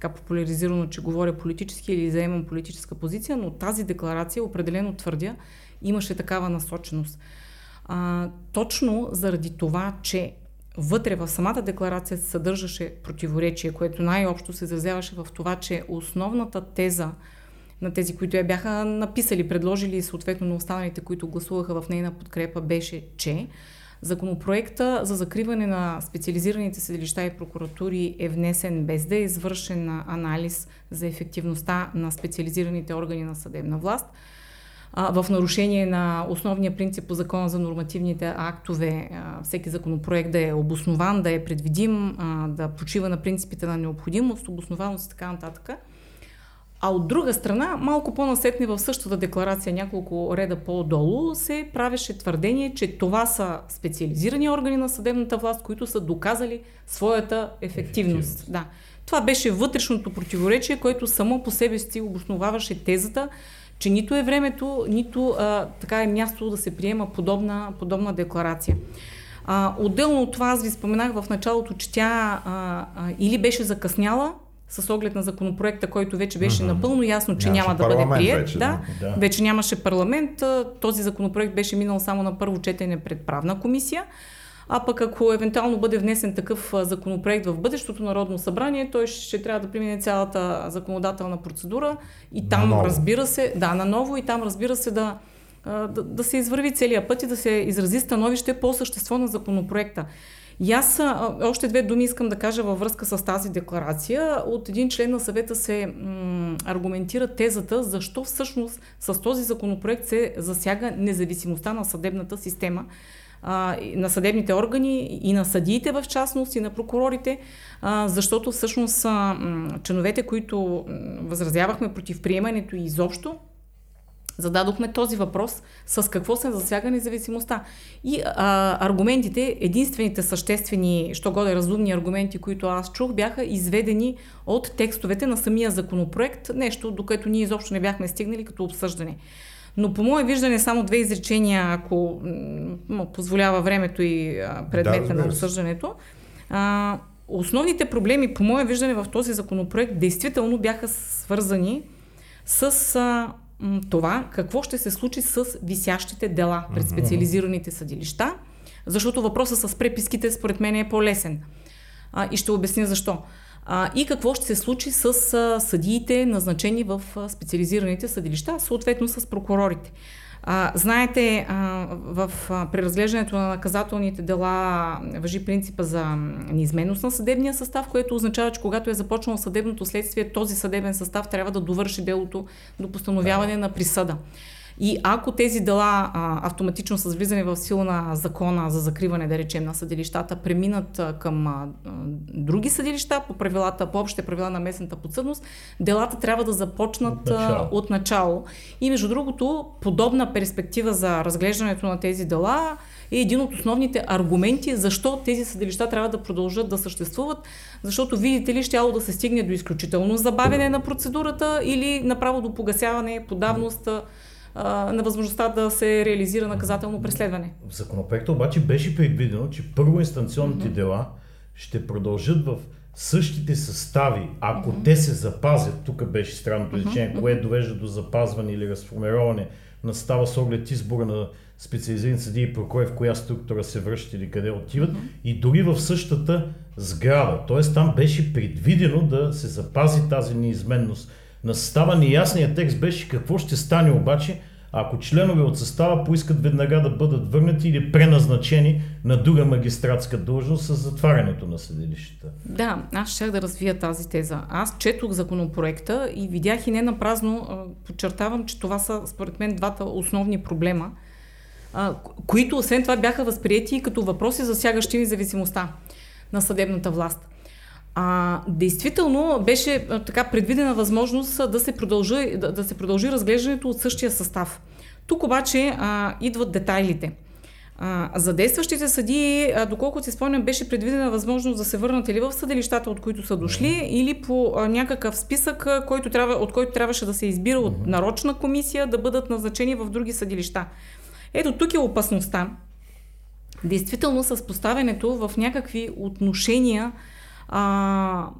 така популяризирано, че говоря политически или заемам политическа позиция, но тази декларация определено твърдя имаше такава насоченост. А, точно заради това, че вътре в самата декларация се съдържаше противоречие, което най-общо се изразяваше в това, че основната теза на тези, които я бяха написали, предложили и съответно на останалите, които гласуваха в нейна подкрепа, беше, че Законопроекта за закриване на специализираните съдилища и прокуратури е внесен без да е извършен анализ за ефективността на специализираните органи на съдебна власт в нарушение на основния принцип по закона за нормативните актове, всеки законопроект да е обоснован, да е предвидим, да почива на принципите на необходимост, обоснованост и така нататък. А от друга страна, малко по-насетне в същата декларация, няколко реда по-долу, се правеше твърдение, че това са специализирани органи на съдебната власт, които са доказали своята ефективност. ефективност. Да. Това беше вътрешното противоречие, което само по себе си обосноваваше тезата, че нито е времето, нито а, така е място да се приема подобна, подобна декларация. А, отделно от това аз ви споменах в началото, че тя а, а, или беше закъсняла, с оглед на законопроекта, който вече беше mm-hmm. напълно ясно, че нямаше няма да бъде прият. Вече, да, да. вече нямаше парламент. Този законопроект беше минал само на първо четене пред правна комисия. А пък ако евентуално бъде внесен такъв законопроект в бъдещото Народно събрание, той ще трябва да премине цялата законодателна процедура и там, наново. разбира се, да, наново и там, разбира се, да, да, да се извърви целият път и да се изрази становище по същество на законопроекта. И аз още две думи искам да кажа във връзка с тази декларация. От един член на съвета се м- аргументира тезата защо всъщност с този законопроект се засяга независимостта на съдебната система а, на съдебните органи и на съдиите в частност и на прокурорите, а, защото всъщност а, членовете, които възразявахме против приемането и изобщо, зададохме този въпрос с какво се засяга независимостта. И а, аргументите, единствените съществени, що годе разумни аргументи, които аз чух, бяха изведени от текстовете на самия законопроект, нещо, до което ние изобщо не бяхме стигнали като обсъждане. Но по мое виждане само две изречения, ако м- позволява времето и предмета да, на обсъждането. А, основните проблеми, по мое виждане, в този законопроект действително бяха свързани с а, това какво ще се случи с висящите дела пред специализираните съдилища, защото въпросът с преписките според мен е по-лесен. А, и ще обясня защо. А, и какво ще се случи с а, съдиите, назначени в а, специализираните съдилища, съответно с прокурорите. А, знаете, а, в а, преразглеждането на наказателните дела въжи принципа за неизменност на съдебния състав, което означава, че когато е започнало съдебното следствие, този съдебен състав трябва да довърши делото до постановяване да. на присъда. И ако тези дела а, автоматично с влизане в сила на закона за закриване, да речем, на съдилищата, преминат а, към а, други съдилища по правилата, по общите правила на местната подсъдност, делата трябва да започнат начало. от начало. И между другото, подобна перспектива за разглеждането на тези дела е един от основните аргументи защо тези съдилища трябва да продължат да съществуват, защото видите ли, щяло да се стигне до изключително забавяне на процедурата или направо до погасяване по давност на възможността да се реализира наказателно преследване. В законопроекта обаче беше предвидено, че първоинстанционните mm-hmm. дела ще продължат в същите състави, ако mm-hmm. те се запазят, тук беше странното изречение, mm-hmm. което довежда до запазване или разформироване на става с оглед избора на специализирани съдии и прокурори, в коя структура се връщат или къде отиват, mm-hmm. и дори в същата сграда. Тоест там беше предвидено да се запази тази неизменност на състава. Неясният текст беше какво ще стане обаче, ако членове от състава поискат веднага да бъдат върнати или преназначени на друга магистратска длъжност с затварянето на съдилищата. Да, аз ще да развия тази теза. Аз четох законопроекта и видях и не на празно, подчертавам, че това са според мен двата основни проблема, които освен това бяха възприяти като въпроси засягащи независимостта на съдебната власт. А, действително беше а, така предвидена възможност да се, продължи, да, да се продължи разглеждането от същия състав. Тук обаче а, идват детайлите. А, за действащите съдии, а, доколкото си спомням, беше предвидена възможност да се върнат или в съдилищата, от които са дошли, или по а, някакъв списък, а, който трябва, от който трябваше да се избира от нарочна комисия, да бъдат назначени в други съдилища. Ето тук е опасността. Действително с поставянето в някакви отношения а,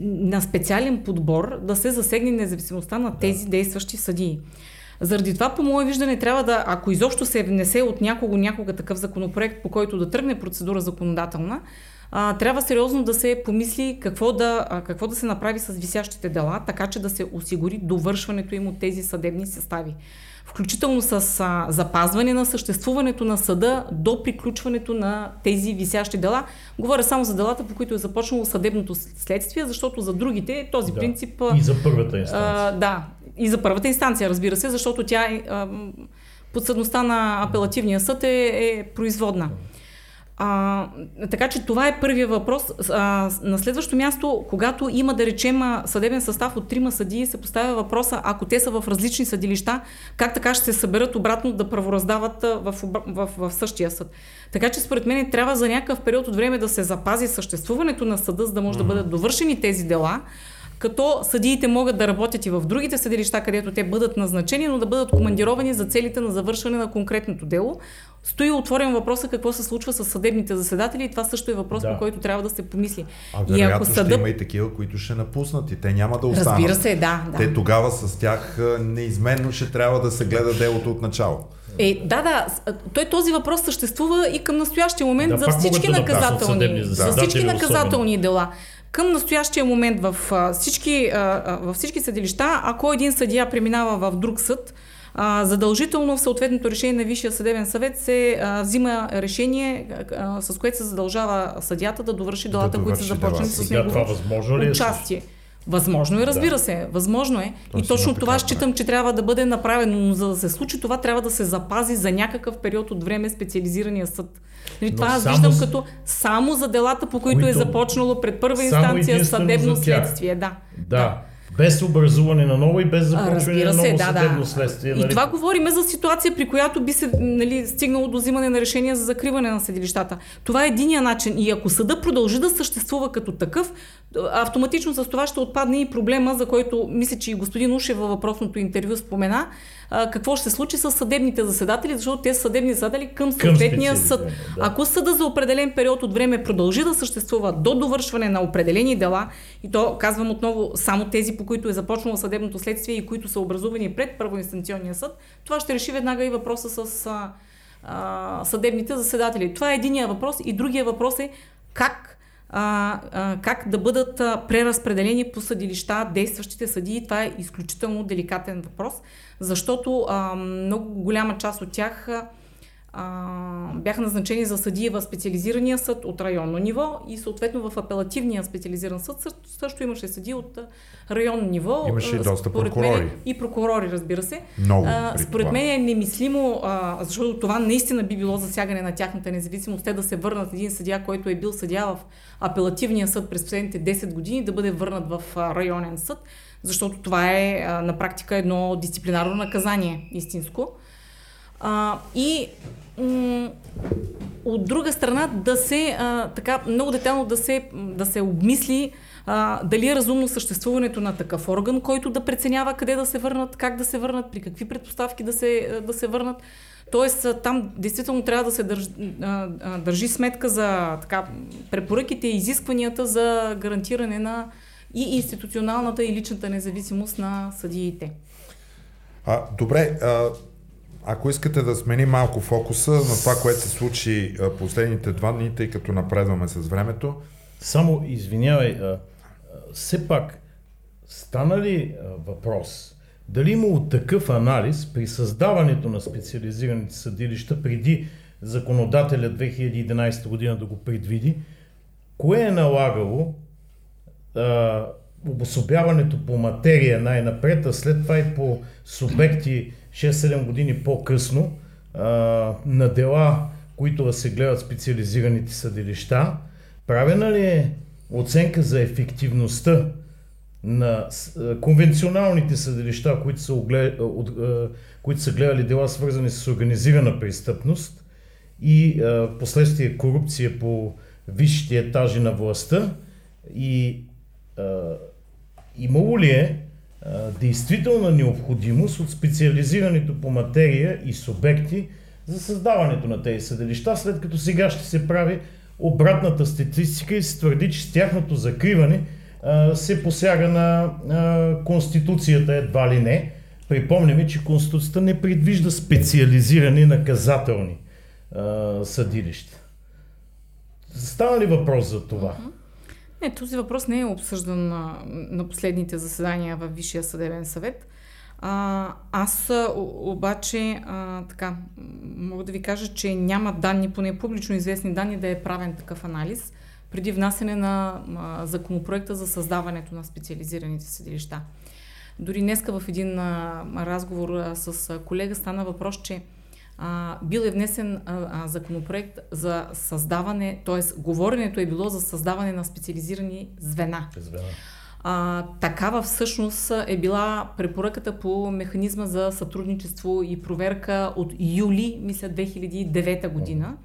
на специален подбор да се засегне независимостта на тези действащи съдии. Заради това, по мое виждане, трябва да, ако изобщо се внесе от някого някога такъв законопроект, по който да тръгне процедура законодателна, а, трябва сериозно да се помисли какво да, а, какво да се направи с висящите дела, така че да се осигури довършването им от тези съдебни състави включително с а, запазване на съществуването на съда до приключването на тези висящи дела. Говоря само за делата, по които е започнало съдебното следствие, защото за другите този да. принцип... И за първата инстанция. А, да, и за първата инстанция, разбира се, защото тя е... подсъдността на апелативния съд е, е производна. А, така че това е първия въпрос. А, на следващо място, когато има, да речем, съдебен състав от трима съдии, се поставя въпроса, ако те са в различни съдилища, как така ще се съберат обратно да правораздават в, в, в, същия съд. Така че според мен трябва за някакъв период от време да се запази съществуването на съда, за да може mm-hmm. да бъдат довършени тези дела, като съдиите могат да работят и в другите съдилища, където те бъдат назначени, но да бъдат командировани за целите на завършване на конкретното дело. Стои отворен въпроса какво се случва с съдебните заседатели и това също е въпрос, да. по който трябва да се помисли. А и ако съда... ще има и такива, които ще напуснат и те няма да останат. Разбира се, да, да. Те тогава с тях неизменно ще трябва да се гледа делото от начало. Е, да, да. Той този въпрос съществува и към настоящия момент да, за всички наказателни, да за всички наказателни дела. Към настоящия момент в всички, във всички съдилища, ако един съдия преминава в друг съд, задължително в съответното решение на Висшия съдебен съвет се взима решение, с което се задължава съдята да довърши делата, да които са започнали с него. Това възможно ли е? Участие. Възможно е, разбира да. се. Възможно е. То и точно това така, считам, че трябва да бъде направено. Но за да се случи това, трябва да се запази за някакъв период от време специализирания съд. Нали, това аз виждам с... като само за делата, по които, е които е започнало пред първа инстанция съдебно следствие. Да. да. да. Без образуване на ново и без започване на ново да, съдебно следствие. Нали? И това говорим за ситуация, при която би се нали, стигнало до взимане на решение за закриване на съдилищата. Това е единия начин. И ако съда продължи да съществува като такъв, автоматично с това ще отпадне и проблема, за който мисля, че и господин Ушев във въпросното интервю спомена, а, какво ще се случи с съдебните заседатели, защото те са съдебни заседатели към съответния съд. Да. Ако съда за определен период от време продължи да съществува до довършване на определени дела, и то казвам отново само тези, по които е започнало съдебното следствие и които са образувани пред първоинстанционния съд, това ще реши веднага и въпроса с а, а, съдебните заседатели. Това е единия въпрос и другия въпрос е как а, а, как да бъдат а, преразпределени по съдилища действащите съдии. Това е изключително деликатен въпрос, защото а, много голяма част от тях а, бяха назначени за съдии в специализирания съд от районно ниво и съответно в апелативния специализиран съд също, имаше съдии от районно ниво. Имаше и доста прокурори. Мен, и прокурори, разбира се. Много. А, според мен е немислимо, а, защото това наистина би било засягане на тяхната независимост, те да се върнат един съдия, който е бил съдия в апелативния съд през последните 10 години, да бъде върнат в районен съд, защото това е а, на практика едно дисциплинарно наказание, истинско. А, и м- от друга страна да се, а, така много детално да се, да се обмисли а, дали е разумно съществуването на такъв орган, който да преценява къде да се върнат, как да се върнат, при какви предпоставки да се, да се върнат. Тоест там действително трябва да се държи, държи сметка за така, препоръките и изискванията за гарантиране на и институционалната и личната независимост на съдиите. А, добре, а, ако искате да смени малко фокуса на това, което се случи последните два дни, тъй като напредваме с времето. Само извинявай, а, а, все пак стана ли а, въпрос дали имало такъв анализ при създаването на специализираните съдилища преди законодателя 2011 година да го предвиди, кое е налагало а, обособяването по материя най-напред, а след това и по субекти 6-7 години по-късно а, на дела, които да се гледат специализираните съдилища. Правена ли е оценка за ефективността на конвенционалните съдилища, които са, оглед, които са гледали дела свързани с организирана престъпност и в последствие корупция по висшите етажи на властта и имало ли е действителна необходимост от специализирането по материя и субекти за създаването на тези съдилища, след като сега ще се прави обратната статистика и се твърди, че с тяхното закриване се посяга на Конституцията едва ли не. Припомняме, че Конституцията не предвижда специализирани наказателни съдилища. Става ли въпрос за това? Не, този въпрос не е обсъждан на, на последните заседания в Висшия съдебен съвет. А, аз обаче а, така, мога да ви кажа, че няма данни, поне публично известни данни, да е правен такъв анализ преди внасене на а, законопроекта за създаването на специализираните съдилища. Дори днеска в един а, разговор а, с колега стана въпрос, че а, бил е внесен а, а, законопроект за създаване, т.е. говоренето е било за създаване на специализирани звена. звена. А, такава всъщност е била препоръката по механизма за сътрудничество и проверка от юли, мисля, 2009 година.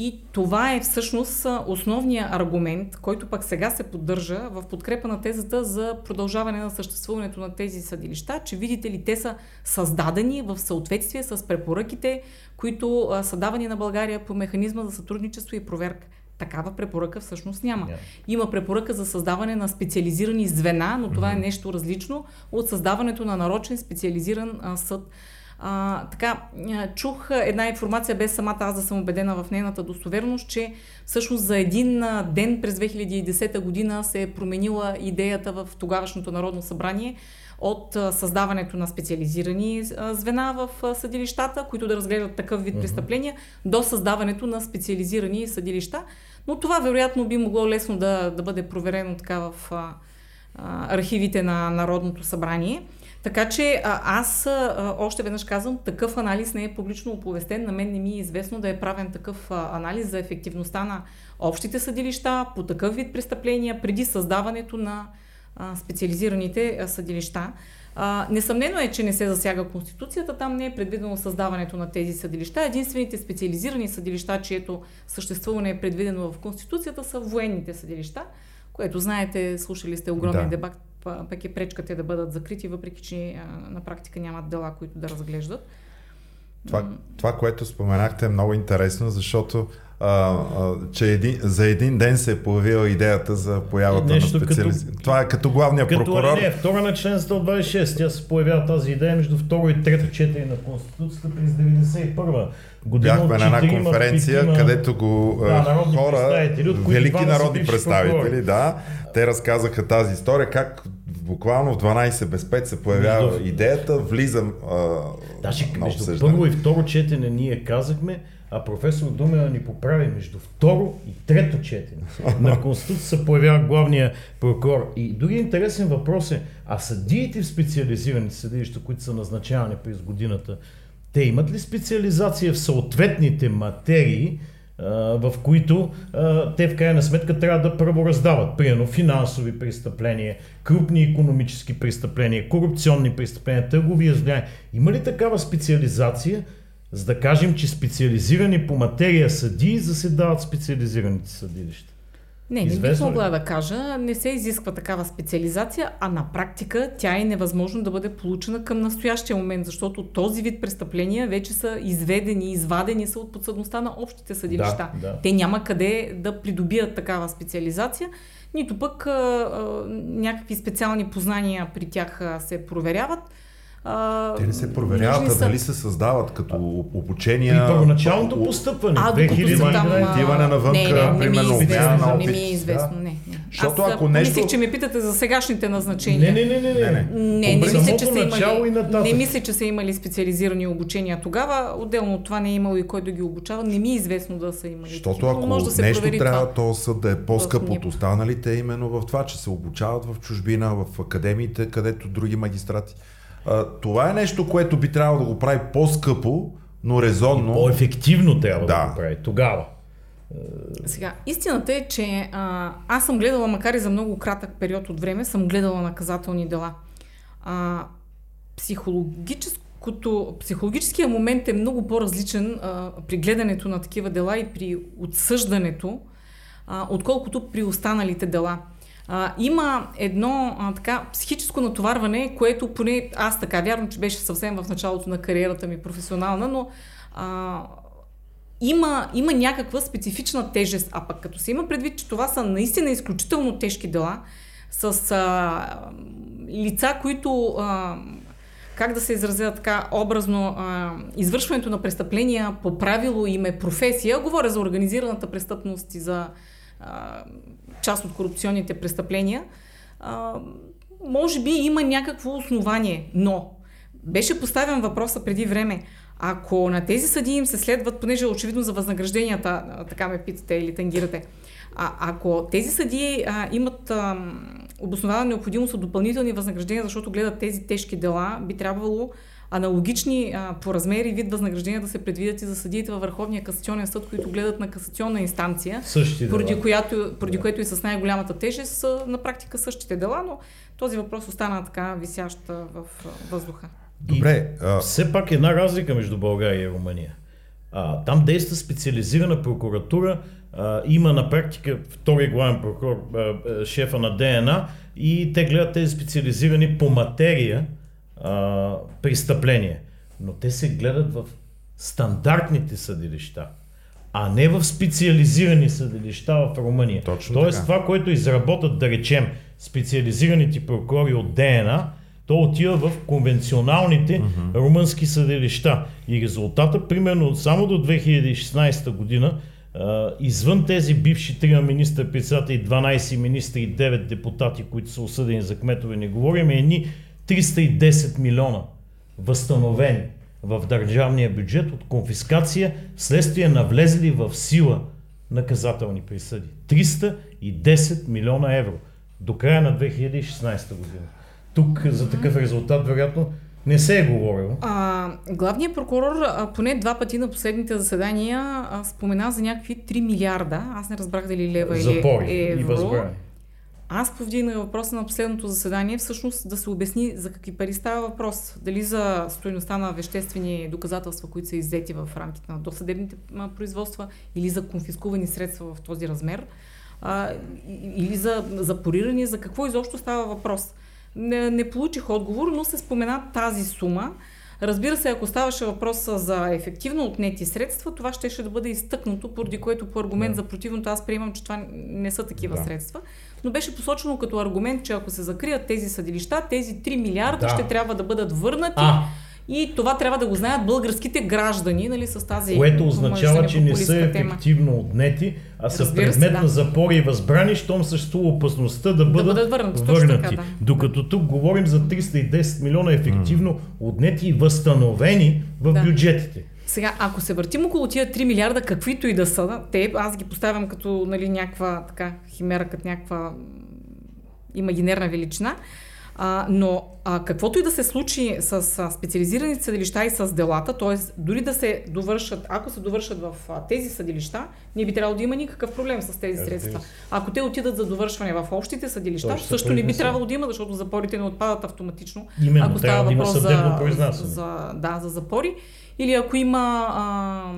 И това е всъщност основният аргумент, който пък сега се поддържа в подкрепа на тезата за продължаване на съществуването на тези съдилища, че видите ли, те са създадени в съответствие с препоръките, които са давани на България по механизма за сътрудничество и проверка. Такава препоръка всъщност няма. Yeah. Има препоръка за създаване на специализирани звена, но това mm-hmm. е нещо различно от създаването на нарочен специализиран а, съд. А, така, чух една информация, без самата аз да съм убедена в нейната достоверност, че всъщност за един ден през 2010 година се е променила идеята в тогавашното Народно събрание от създаването на специализирани звена в съдилищата, които да разглеждат такъв вид uh-huh. престъпления, до създаването на специализирани съдилища. Но това вероятно би могло лесно да, да бъде проверено така в архивите на Народното събрание. Така че а, аз а, още веднъж казвам, такъв анализ не е публично оповестен. На мен не ми е известно да е правен такъв а, анализ за ефективността на общите съдилища по такъв вид престъпления преди създаването на а, специализираните а, съдилища. А, несъмнено е, че не се засяга Конституцията, там не е предвидено създаването на тези съдилища. Единствените специализирани съдилища, чието съществуване е предвидено в Конституцията, са военните съдилища, което знаете, слушали сте огромен да. дебат, пък е пречка те да бъдат закрити, въпреки че на практика нямат дела, които да разглеждат. Това, това, което споменахте е много интересно, защото а, а, че един, за един ден се е появила идеята за появата Нещо на специалист. Като, Това е като главния като, прокурор. Не, втора на член 126. Тя се появява тази идея между второ и трето четене на Конституцията през 91 година. Бяхме на една конференция, питима, където го да, хора, велики народни представители, да, те разказаха тази история, как буквално в 12 без 5 се появява между... идеята, влизам а, Даже между първо и второ четене ние казахме, а професор Думена ни поправи между второ и трето четене. На (laughs) Конституция се появява главния прокурор. И други интересен въпрос е, а съдиите в специализирани съдилища, които са назначавани през годината, те имат ли специализация в съответните материи, в които те в крайна сметка трябва да правораздават. Примерно финансови престъпления, крупни економически престъпления, корупционни престъпления, търговия с. Има ли такава специализация, за да кажем, че специализирани по материя съдии заседават специализираните съдилища? Не, не бих могла да кажа. Не се изисква такава специализация, а на практика тя е невъзможно да бъде получена към настоящия момент, защото този вид престъпления вече са изведени, извадени са от подсъдността на общите съдилища. Да, да. Те няма къде да придобият такава специализация, нито пък а, а, някакви специални познания при тях се проверяват. А, Те не се проверяват, а дали се създават като обучения. При първоначалното постъпване. А, докато са там... Отиване навън, не, не, не, примерно, ми е известно, не ми е известно, не. не. Защото Аз ако нещо... мислих, че ме питате за сегашните назначения. Не, не, не, не. Не, не, не, не мисля, че са имали, не мисля, че са имали специализирани обучения тогава. Отделно от това не е имало и кой да ги обучава. Не ми е известно да са имали. Защото ако може да се нещо трябва то съд да е по-скъп от останалите, именно в това, че се обучават в чужбина, в академиите, където други магистрати а, това е нещо, което би трябвало да го прави по-скъпо, но резонно. И по-ефективно трябва да. да го прави тогава. Сега, истината е, че а, аз съм гледала, макар и за много кратък период от време, съм гледала наказателни дела. А, психологическото, психологическия момент е много по-различен а, при гледането на такива дела и при отсъждането, а, отколкото при останалите дела а, има едно а, така психическо натоварване, което поне аз така вярвам, че беше съвсем в началото на кариерата ми професионална, но а, има, има някаква специфична тежест. А пък като се има предвид, че това са наистина изключително тежки дела, с а, лица, които а, как да се изразя така образно, а, извършването на престъпления по правило им е професия. Говоря за организираната престъпност и за част от корупционните престъпления. А, може би има някакво основание, но беше поставен въпроса преди време. Ако на тези съдии им се следват, понеже очевидно за възнагражденията, така ме питате или тангирате, а, ако тези съдии а, имат а, обоснована необходимост от допълнителни възнаграждения, защото гледат тези тежки дела, би трябвало аналогични а, по размер и вид възнаграждения да се предвидят и за съдиите във Върховния касационен съд, които гледат на касационна инстанция, Същи поради, дела. която, поради да. което и с най-голямата тежест са на практика същите дела, но този въпрос остана така висящ в въздуха. Добре. А... Все пак една разлика между България и Румъния. А, там действа специализирана прокуратура, а, има на практика втори главен прокурор, а, а, шефа на ДНА и те гледат тези специализирани по материя а, престъпления. Но те се гледат в стандартните съдилища, а не в специализирани съдилища в Румъния. Точно Тоест така. това, което изработят, да речем, специализираните прокурори от ДНА, то отива в конвенционалните uh-huh. румънски съдилища. И резултата, примерно, само до 2016 година, извън тези бивши трима министър-председатели, 12 министри и 9 депутати, които са осъдени за кметове, не говорим, едни 310 милиона възстановени в държавния бюджет от конфискация вследствие на влезли в сила наказателни присъди. 310 милиона евро до края на 2016 година. Тук за такъв резултат, вероятно, не се е говорило. А, главният прокурор а, поне два пъти на последните заседания а, спомена за някакви 3 милиарда. Аз не разбрах дали лева Запори или евро. и възбрани. Аз повдигнах въпроса на последното заседание, всъщност да се обясни за какви пари става въпрос. Дали за стоеността на веществени доказателства, които са иззети в рамките на досъдебните производства, или за конфискувани средства в този размер, а, или за запорирани, за какво изобщо става въпрос. Не, не получих отговор, но се спомена тази сума. Разбира се, ако ставаше въпрос за ефективно отнети средства, това ще, ще да бъде изтъкнато, поради което по аргумент да. за противното аз приемам, че това не са такива да. средства. Но беше посочено като аргумент, че ако се закрият тези съдилища, тези 3 милиарда да. ще трябва да бъдат върнати. А. И това трябва да го знаят българските граждани, нали, с тази. Което означава, че не са ефективно тема. отнети, а са Разбира предмет се, да. на запори и възбрани, щом съществува опасността да бъдат, да бъдат върнати. върнати. Така, да. Докато тук говорим за 310 милиона ефективно mm. отнети и възстановени в да. бюджетите. Сега, ако се въртим около тия 3 милиарда, каквито и да са, те, аз ги поставям като нали, някаква така химера, като някаква имагинерна величина, а, но а, каквото и да се случи с а, специализираните съдилища и с делата, т.е. дори да се довършат, ако се довършат в а, тези съдилища, не би трябвало да има никакъв проблем с тези средства. Ако те отидат за довършване в общите съдилища, Точно също не би трябвало да има, защото запорите не отпадат автоматично. Именно, ако става да въпрос за, за, за, да, за запори. Или ако има а,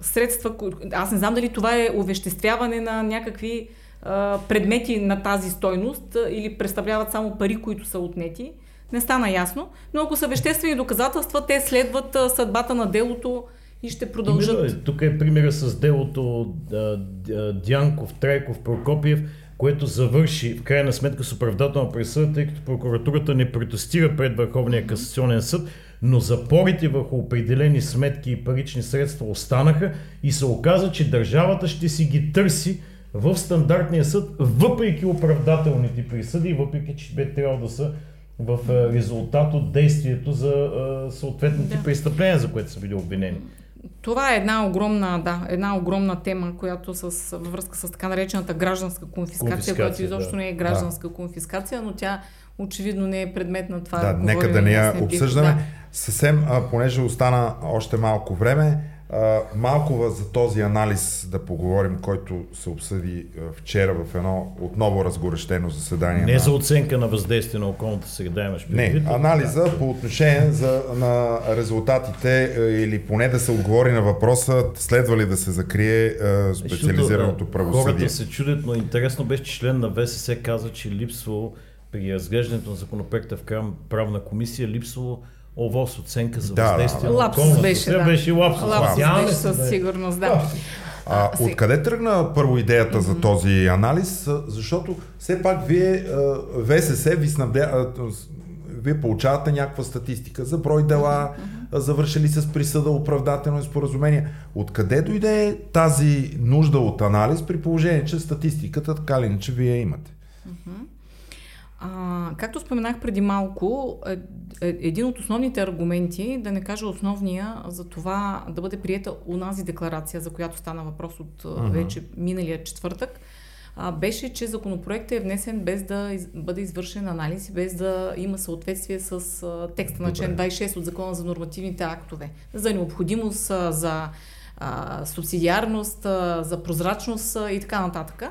средства, аз не знам дали това е увеществяване на някакви а, предмети на тази стойност или представляват само пари, които са отнети. Не стана ясно, но ако са веществени доказателства, те следват а, съдбата на делото и ще продължат. Именно, тук е примера с делото а, Дянков, Трайков, Прокопиев, което завърши в крайна сметка с оправдателна присъда, тъй като прокуратурата не протестира пред Върховния касационен съд, но запорите върху определени сметки и парични средства останаха и се оказа, че държавата ще си ги търси в стандартния съд, въпреки оправдателните присъди, въпреки че бе трябвало да са в резултат от действието за съответните да. престъпления, за което са били обвинени. Това е една огромна, да, една огромна тема, която с, във връзка с така наречената гражданска конфискация, конфискация която изобщо да. не е гражданска да. конфискация, но тя очевидно не е предмет на това. Да, да нека да не я обсъждаме. Да. Съвсем, а, понеже остана още малко време, а, малко за този анализ да поговорим, който се обсъди вчера в едно отново разгорещено заседание. Не на... за оценка на въздействие на околната среда имаш предвид. Не, анализа да. по отношение за, на резултатите или поне да се отговори на въпроса следва ли да се закрие а, специализираното правосъдие. Хората се чудят, но интересно беше, че член на ВСС каза, че липсвало при разглеждането на законопроекта в правна комисия липсвало ОВОС оценка за да, въздействие да. на Лапсус беше, да. беше лапсус. Лапсус беше със сигурност, да. А, а, откъде тръгна първо идеята mm-hmm. за този анализ? Защото все пак вие, ВСС ви снабдя, вие получавате някаква статистика за брой дела, mm-hmm. завършили с присъда, оправдателно споразумение. Откъде дойде тази нужда от анализ при положение, че статистиката така ли иначе вие имате? Mm-hmm. А, както споменах преди малко, е, е, един от основните аргументи, да не кажа основния, за това да бъде приета унази декларация, за която стана въпрос от uh-huh. вече миналия четвъртък, а, беше, че законопроектът е внесен без да из, бъде извършен анализ и без да има съответствие с а, текста на член 26 от Закона за нормативните актове. За необходимост, а, за а, субсидиарност, а, за прозрачност а, и така нататък.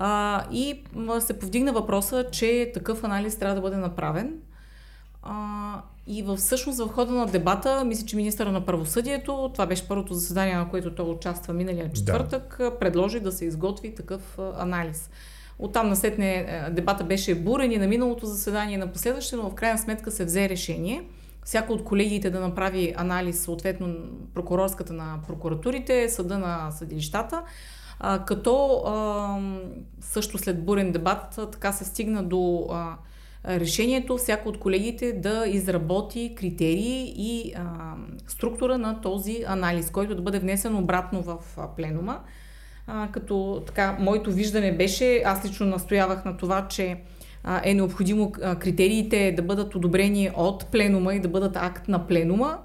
А, и се повдигна въпроса, че такъв анализ трябва да бъде направен. А, и във всъщност в хода на дебата, мисля, че министъра на правосъдието, това беше първото заседание, на което той участва миналия четвъртък, да. предложи да се изготви такъв анализ. Оттам насетне дебата беше бурен и на миналото заседание, на последващото, но в крайна сметка се взе решение всяко от колегиите да направи анализ, съответно прокурорската на прокуратурите, съда на съдилищата, а, като а, също след бурен дебат така се стигна до а, решението всяко от колегите да изработи критерии и а, структура на този анализ, който да бъде внесен обратно в а, пленума. А, като така, моето виждане беше, аз лично настоявах на това, че а, е необходимо критериите да бъдат одобрени от пленума и да бъдат акт на пленума,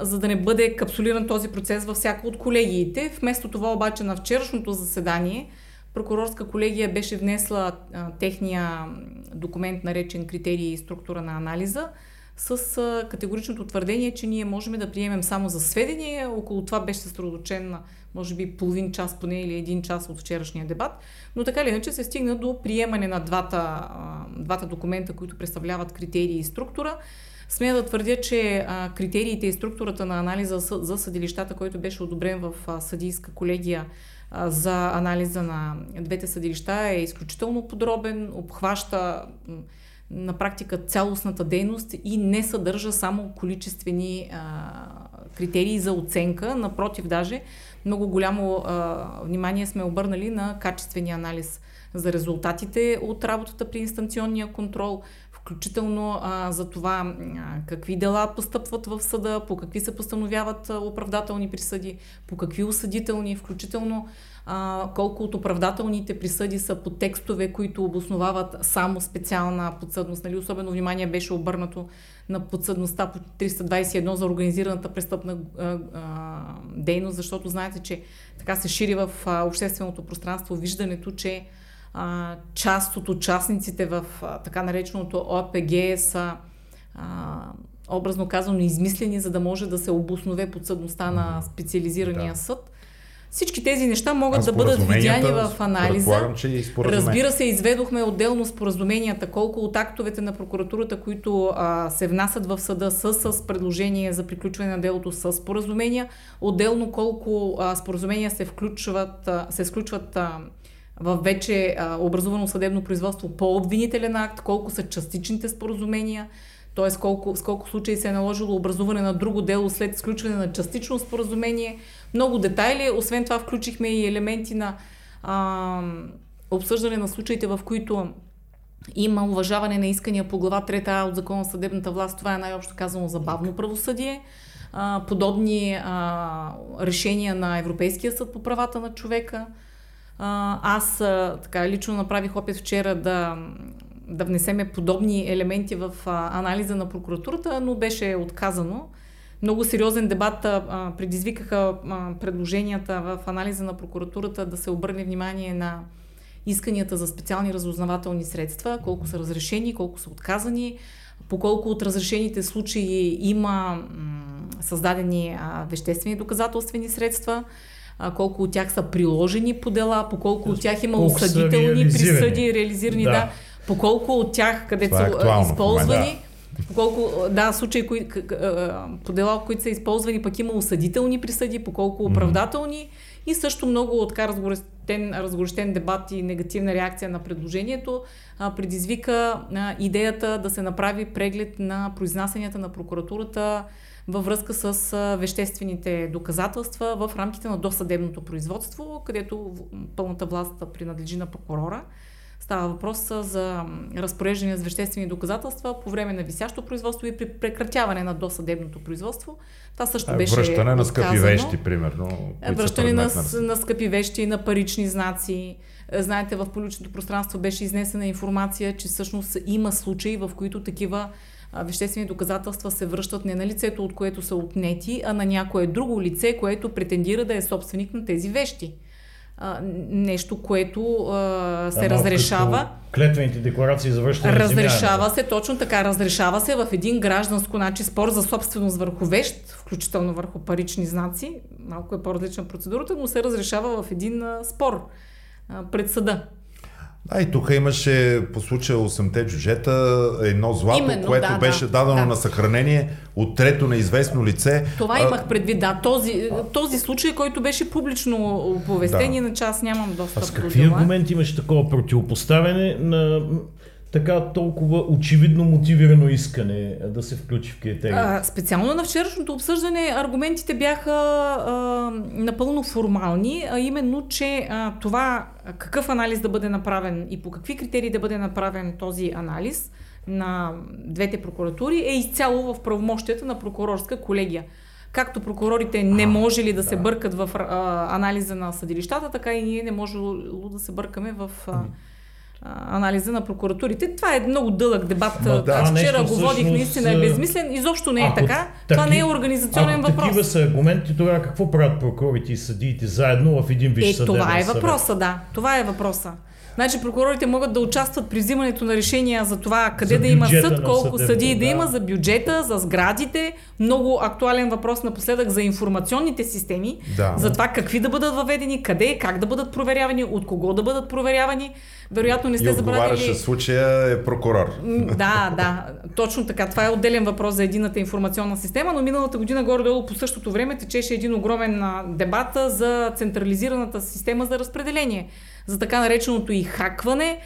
за да не бъде капсулиран този процес във всяко от колегиите. Вместо това обаче на вчерашното заседание прокурорска колегия беше внесла техния документ, наречен критерии и структура на анализа, с категоричното твърдение, че ние можем да приемем само за сведение. Около това беше съсредоточен може би, половин час поне или един час от вчерашния дебат. Но така или иначе се стигна до приемане на двата, двата документа, които представляват критерии и структура. Смея да твърдя, че критериите и структурата на анализа за съдилищата, който беше одобрен в съдийска колегия за анализа на двете съдилища е изключително подробен, обхваща на практика цялостната дейност и не съдържа само количествени критерии за оценка. Напротив, даже много голямо внимание сме обърнали на качествения анализ за резултатите от работата при инстанционния контрол, включително а, за това а, какви дела постъпват в съда, по какви се постановяват а, оправдателни присъди, по какви осъдителни, включително а, колко от оправдателните присъди са по текстове, които обосновават само специална подсъдност. Нали? Особено внимание беше обърнато на подсъдността по 321 за организираната престъпна а, а, дейност, защото знаете, че така се шири в а, общественото пространство виждането, че а, част от участниците в а, така нареченото ОПГ са а, образно казано измислени, за да може да се обоснове подсъдността на специализирания да. съд. Всички тези неща могат да бъдат видяни в анализа. Че Разбира се, изведохме отделно споразуменията, колко от актовете на прокуратурата, които а, се внасят в съда с, с предложение за приключване на делото с споразумения, отделно колко а, споразумения се, включват, а, се сключват а, в вече а, образувано съдебно производство по обвинителен акт, колко са частичните споразумения, т.е. Колко, с колко случаи се е наложило образуване на друго дело след сключване на частично споразумение. Много детайли. Освен това включихме и елементи на а, обсъждане на случаите, в които има уважаване на искания по глава 3 от Закона за съдебната власт. Това е най-общо казано забавно правосъдие. А, подобни а, решения на Европейския съд по правата на човека – аз така лично направих опит вчера да, да внесеме подобни елементи в анализа на прокуратурата, но беше отказано. Много сериозен дебат а, предизвикаха а, предложенията в анализа на прокуратурата да се обърне внимание на исканията за специални разузнавателни средства, колко са разрешени, колко са отказани, по колко от разрешените случаи има м- създадени а, веществени доказателствени средства а, колко от тях са приложени по дела, по колко от тях има осъдителни присъди, реализирани, да. да, по колко от тях, където е са използвани. Да. По колко, да, случаи кои, по дела, които са използвани, пък има осъдителни присъди, по колко оправдателни и също много така разгорещен, разгорещен дебат и негативна реакция на предложението а, предизвика а, идеята да се направи преглед на произнасянията на прокуратурата във връзка с веществените доказателства в рамките на досъдебното производство, където пълната власт принадлежи на прокурора. Става въпрос за разпореждане с веществени доказателства по време на висящо производство и при прекратяване на досъдебното производство. Това също беше Връщане на скъпи отказано. вещи, примерно. са Връщане на, на скъпи вещи, на парични знаци. Е, Знаете, в публичното пространство беше изнесена информация, че всъщност има случаи, в които такива а, веществени доказателства се връщат не на лицето, от което са отнети, а на някое друго лице, което претендира да е собственик на тези вещи. А, нещо, което а, се Да, разрешава. Клетвените декларации за връщане Разрешава се, точно така, разрешава се в един гражданско значи спор за собственост върху вещ, включително върху парични знаци. Малко е по-различна процедурата, но се разрешава в един а, спор а, пред съда. А и тук имаше по случая 8-те джуджета, едно злато, Именно, което да, беше да, дадено да. на съхранение от трето неизвестно лице. Това А, имах предвид, да. Този, този случай, който беше публично оповестен, Да. иначе аз нямам А достъп с до какви дела. аргументи имаше такова противопоставяне на така толкова очевидно мотивирано искане да се включи в критерия? А, специално на вчерашното обсъждане аргументите бяха а, напълно формални, а именно, че а, това какъв анализ да бъде направен и по какви критерии да бъде направен този анализ на двете прокуратури е изцяло в правомощията на прокурорска колегия. Както прокурорите не можели да се бъркат в а, анализа на съдилищата, така и ние не можело да се бъркаме в а, а, анализа на прокуратурите. Това е много дълъг дебат. Ма да, вчера нещо го водих, всъщност, наистина е безмислен. Изобщо не е така. Това таки- не е организационен ако въпрос. такива са аргументи, тогава какво правят прокурорите и съдиите заедно в един висш Е, съдебен това е съвет? въпроса, да. Това е въпроса. Значи прокурорите могат да участват при взимането на решения за това къде За да има съд, колко съдии да да. има, за бюджета, за сградите. Много актуален въпрос напоследък за информационните системи, Да. за това какви да бъдат въведени, къде, как да бъдат проверявани, от кого да бъдат проверявани. Вероятно не И сте забравили... в случая е прокурор. Да, да, точно така. Това е отделен въпрос за едината информационна система, но миналата година горе-долу по същото време течеше един огромен дебат за централизираната система за разпределение. За така нареченото и хакване.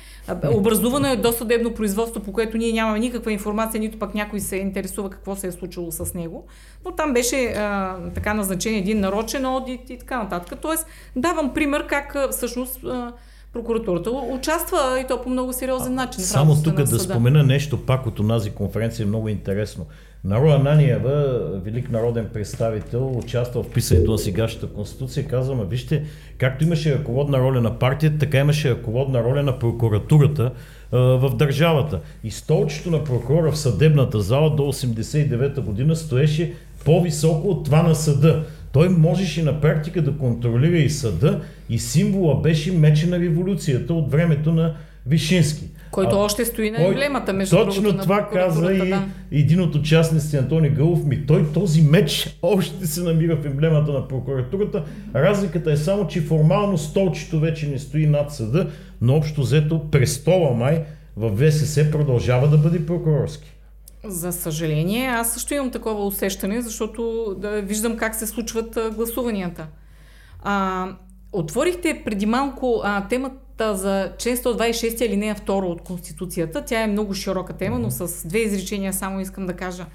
Образувано е досъдебно производство, по което ние нямаме никаква информация, нито пък някой се интересува какво се е случило с него. Но там беше а, така назначен един нарочен одит и така нататък. Тоест, давам пример как всъщност а, прокуратурата участва и то по много сериозен начин. Само тук да съда. спомена нещо пак от онази конференция, е много интересно. Нароя Наниева, велик народен представител, участвал в писането на сегашната конституция, казва, ма вижте, както имаше ръководна роля на партията, така имаше ръководна роля на прокуратурата а, в държавата. И столчето на прокурора в съдебната зала до 89-та година стоеше по-високо от това на съда. Той можеше на практика да контролира и съда и символа беше мече на революцията от времето на Вишински. Който А- още стои на емблемата, между Точно другото, това каза и да. един от участниците Антони Гълов ми. Той този меч още се намира в емблемата на прокуратурата. Разликата е само, че формално столчето вече не стои над съда, но общо взето престола май в ВСС продължава да бъде прокурорски. За съжаление, аз също имам такова усещане, защото да виждам как се случват а, гласуванията. А, отворихте преди малко а, темата за член 126 алинея 2 от Конституцията. Тя е много широка тема, но с две изречения само искам да кажа.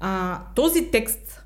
А, този текст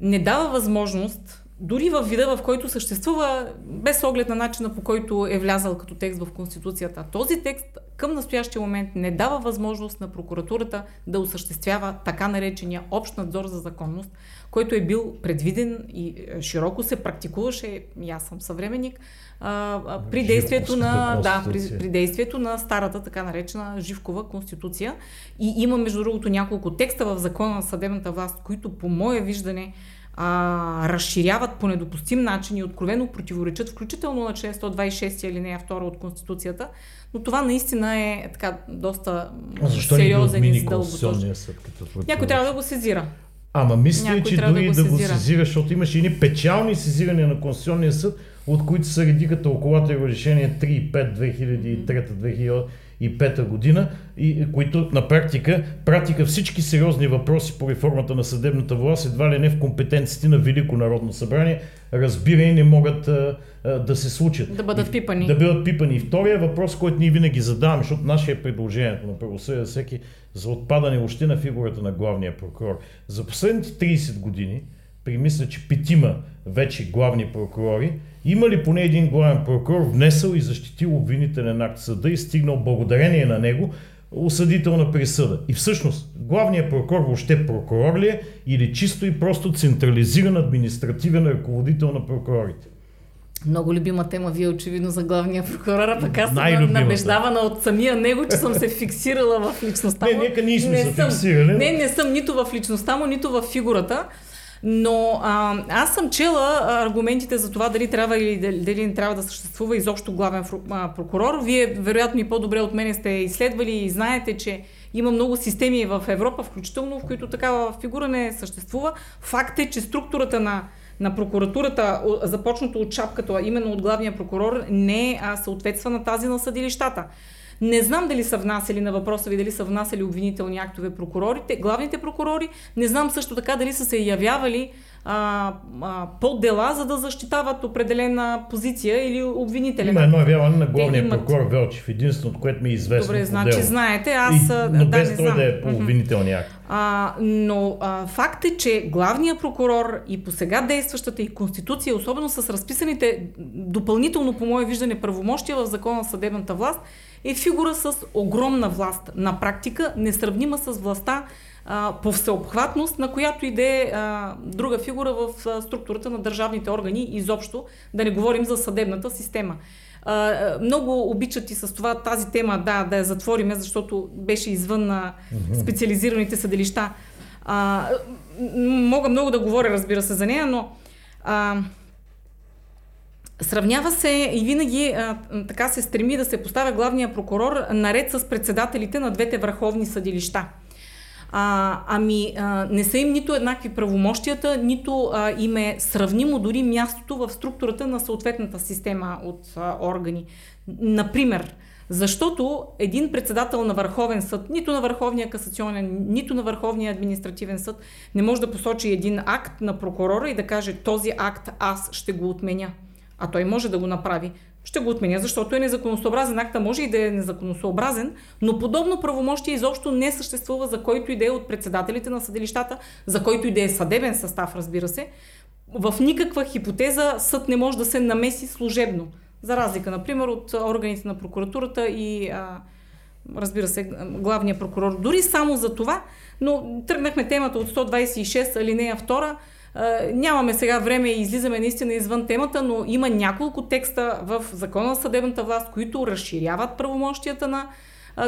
не дава възможност, дори в вида, в който съществува, без оглед на начина по който е влязал като текст в Конституцията. Този текст към настоящия момент не дава възможност на прокуратурата да осъществява така наречения общ надзор за законност, който е бил предвиден и е, широко се практикуваше, и аз съм съвременник, а, при действието на, да, при, при действието на старата така наречена Живкова конституция. И има между другото няколко текста в закона на съдебната власт, които по мое виждане а, разширяват по недопустим начин и откровено противоречат, включително на член 126 алинея 2 от Конституцията, но това наистина е така доста А защо сериозен и задълбочен. Някой трябва да го сезира. Ама мисля, Някой че дори да да го го, сезира. защото имаше едни печални сезирания на Конституционния съд, от които се редиха тълкователно решение 3 и 5 2003-2005 година, и, които на практика пратиха всички сериозни въпроси по реформата на съдебната власт, едва ли не в компетенциите на Велико Народно събрание, разбира и не могат а, а, да се случат. Да бъдат И- пипани. Да бъдат пипани. И втория въпрос, който ние винаги задаваме, защото наше е предложението на правосъдие за всеки за отпадане въобще на фигурата на главния прокурор. За последните 30 години при мисля, че петима вече главни прокурори, има ли поне един главен прокурор внесъл и защитил обвинителен акт съда и стигнал благодарение на него осъдителна присъда. И всъщност, главният прокурор въобще прокурор ли е или чисто и просто централизиран административен ръководител на прокурорите? Много любима тема вие очевидно за главния прокурор, а пък аз съм набеждавана от самия него, че съм се (laughs) фиксирала в личността му. Не, нека ние сме не се фиксирали. Не, не съм нито в личността му, нито в фигурата. Но а, аз съм чела аргументите за това дали трябва или дали, не трябва да съществува изобщо главен прокурор. Вие, вероятно, и по-добре от мен сте изследвали и знаете, че има много системи в Европа, включително, в които такава фигура не съществува. Факт е, че структурата на на прокуратурата, започнато от шапката, именно от главния прокурор, не съответства на тази на съдилищата. Не знам дали са внасяли на въпроса ви, дали са внасяли обвинителни актове прокурорите, главните прокурори. Не знам също така дали са се явявали а, а, по дела, за да защитават определена позиция или обвинителен. Има едно явяване на главния имат... прокурор Велчев, единственото, което ми е известно. Добре, значи знаете, аз. И, но да, без той да е по обвинителния акт. А, но а, факт е, че главният прокурор и по сега действащата и конституция, особено с разписаните допълнително, по мое виждане, правомощия в закона на съдебната власт, е фигура с огромна власт. На практика несравнима с властта а, по всеобхватност, на която иде а, друга фигура в а, структурата на държавните органи, изобщо, да не говорим за съдебната система. А, много обичат и с това тази тема да, да я затвориме, защото беше извън на специализираните съдилища. А, мога много да говоря, разбира се, за нея, но а, Сравнява се и винаги а, така се стреми да се поставя главния прокурор наред с председателите на двете върховни съдилища. А, ами а, не са им нито еднакви правомощията, нито а, им е сравнимо дори мястото в структурата на съответната система от а, органи. Например, защото един председател на Върховен съд, нито на Върховния касационен, нито на Върховния административен съд, не може да посочи един акт на прокурора и да каже този акт аз ще го отменя а той може да го направи, ще го отменя, защото е незаконосъобразен. Акта може и да е незаконосъобразен, но подобно правомощие изобщо не съществува за който и да е от председателите на съдилищата, за който и да е съдебен състав, разбира се. В никаква хипотеза съд не може да се намеси служебно. За разлика, например, от органите на прокуратурата и а, разбира се, главния прокурор. Дори само за това, но тръгнахме темата от 126 алинея 2 Нямаме сега време и излизаме наистина извън темата, но има няколко текста в Закона за съдебната власт, които разширяват правомощията на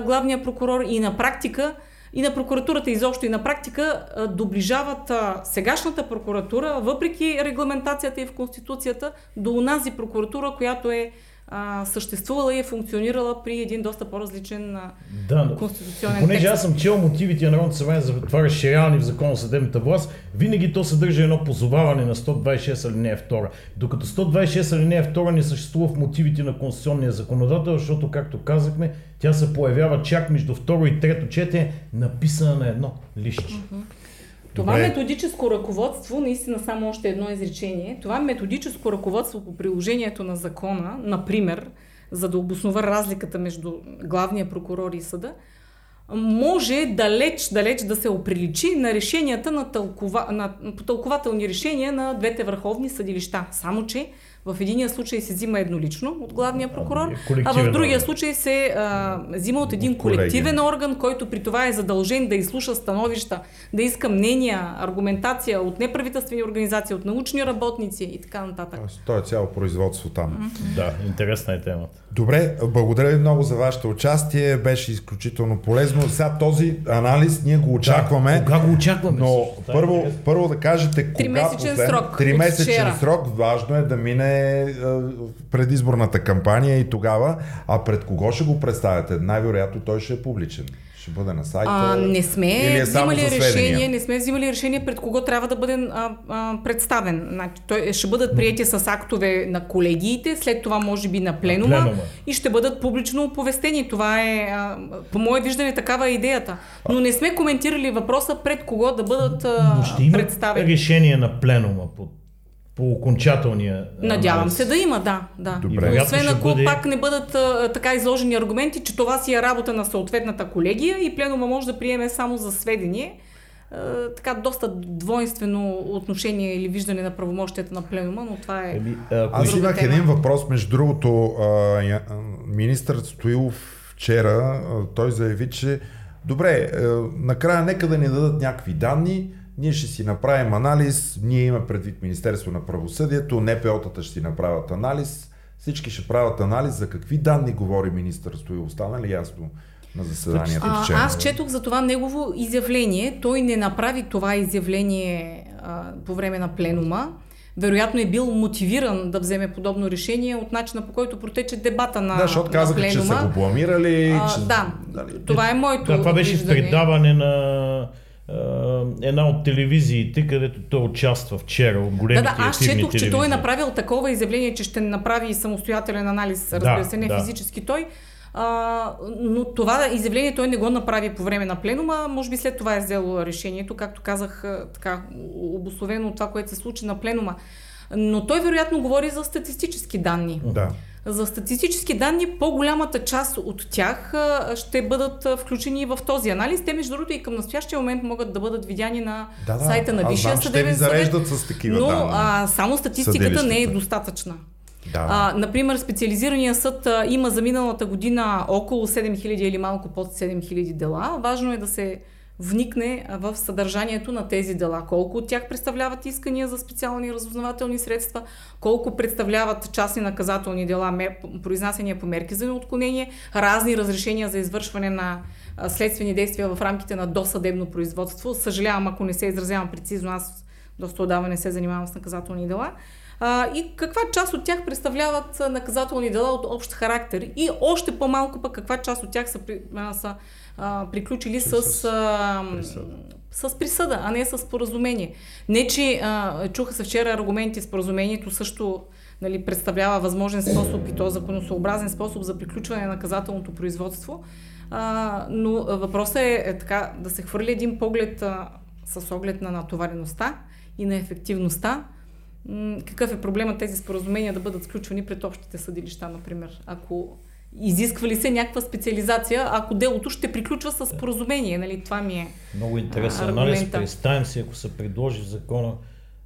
главния прокурор и на практика и на прокуратурата изобщо и на практика доближават сегашната прокуратура, въпреки регламентацията и в Конституцията, до онази прокуратура, която е а, съществувала и е функционирала при един доста по-различен а, да, конституционен понеже текст. аз съм чел мотивите на Народното събрание за това разширяване в закона за съдебната власт, винаги то съдържа едно позоваване на 126 алинея 2. Докато 126 алинея 2 не съществува в мотивите на конституционния законодател, защото, както казахме, тя се появява чак между второ и трето четене, написана на едно лище. Uh-huh. Това Добре. методическо ръководство, наистина само още едно изречение, това методическо ръководство по приложението на закона, например, за да обоснова разликата между главния прокурор и съда, може далеч, далеч да се оприличи на решенията на, тълкова, на тълкователни решения на двете върховни съдилища. Само, че в единия случай се взима еднолично от главния прокурор, а в другия случай се а, взима от един колективен орган, който при това е задължен да изслуша становища, да иска мнения, аргументация от неправителствени организации, от научни работници и така нататък. То е цяло производство там. Да, интересна е темата. Добре, благодаря ви много за вашето участие. Беше изключително полезно. Сега този анализ ние го очакваме. Да, кога го очакваме? Но първо, първо да кажете кога Тримесечен срок. Тримесечен срок. Важно е да мине предизборната кампания и тогава. А пред кого ще го представяте? Най-вероятно той ще е публичен ще бъде на сайта? А, не сме или е взимали решение, не сме взимали решение пред кого трябва да бъде а, а, представен. Значи, той, ще бъдат прияти с актове на колегиите, след това може би на пленума, на пленума. и ще бъдат публично оповестени. Това е, а, по мое виждане, такава е идеята. Но не сме коментирали въпроса пред кого да бъдат а, Но ще има представени. решение на пленума под по окончателния. Надявам анализ. се да има, да. да. Добре. Освен ако бъде... пак не бъдат а, така изложени аргументи, че това си е работа на съответната колегия и пленума може да приеме само за сведение така доста двойствено отношение или виждане на правомощията на пленума, но това е. Еми, Аз имах един въпрос, между другото, министър Стоилов вчера, той заяви, че добре, накрая нека да ни дадат някакви данни, ние ще си направим анализ, ние имаме предвид Министерство на правосъдието, НПО-тата ще си направят анализ, всички ще правят анализ за какви данни говори министър Стоилов. Стана ли ясно? на заседанието а, вчера. Аз четох за това негово изявление. Той не направи това изявление а, по време на пленума. Вероятно е бил мотивиран да вземе подобно решение от начина по който протече дебата на Да, защото казаха, че са го бламирали. А, че... Да, дали... това е моето да, Това беше виждане. предаване на една от телевизиите, където той участва вчера от големите Да, да, аз четох, телевизии. че той е направил такова изявление, че ще направи самостоятелен анализ, разбира се, не да. физически той, а, но това изявление той не го направи по време на пленума, може би след това е взело решението, както казах, така обословено от това, което се случи на пленума. Но той вероятно говори за статистически данни. Да. За статистически данни, по-голямата част от тях ще бъдат включени в този анализ. Те, между другото, и към настоящия момент могат да бъдат видяни на да, да. сайта на Висшия съдебен съвет. с такива но данни. А, само статистиката не е достатъчна. Да. А, например, специализирания съд а, има за миналата година около 7000 или малко под 7000 дела. Важно е да се вникне в съдържанието на тези дела. Колко от тях представляват искания за специални разузнавателни средства, колко представляват частни наказателни дела, мер, произнасяния по мерки за неотклонение, разни разрешения за извършване на следствени действия в рамките на досъдебно производство. Съжалявам, ако не се изразявам прецизно, аз доста отдавна не се занимавам с наказателни дела а, и каква част от тях представляват наказателни дела от общ характер и още по-малко пък каква част от тях са, а, са а, приключили с, с, а, присъда. с присъда, а не с споразумение. Не, че а, чуха се вчера аргументи, споразумението също нали, представлява възможен способ и то законосъобразен способ за приключване на наказателното производство, а, но въпросът е, е така да се хвърли един поглед а, с оглед на натовареността и на ефективността, какъв е проблема тези споразумения да бъдат сключвани пред общите съдилища, например. Ако изисква ли се някаква специализация, ако делото ще приключва с споразумение, нали? Това ми е Много интересен анализ. Представим си, ако се предложи в закона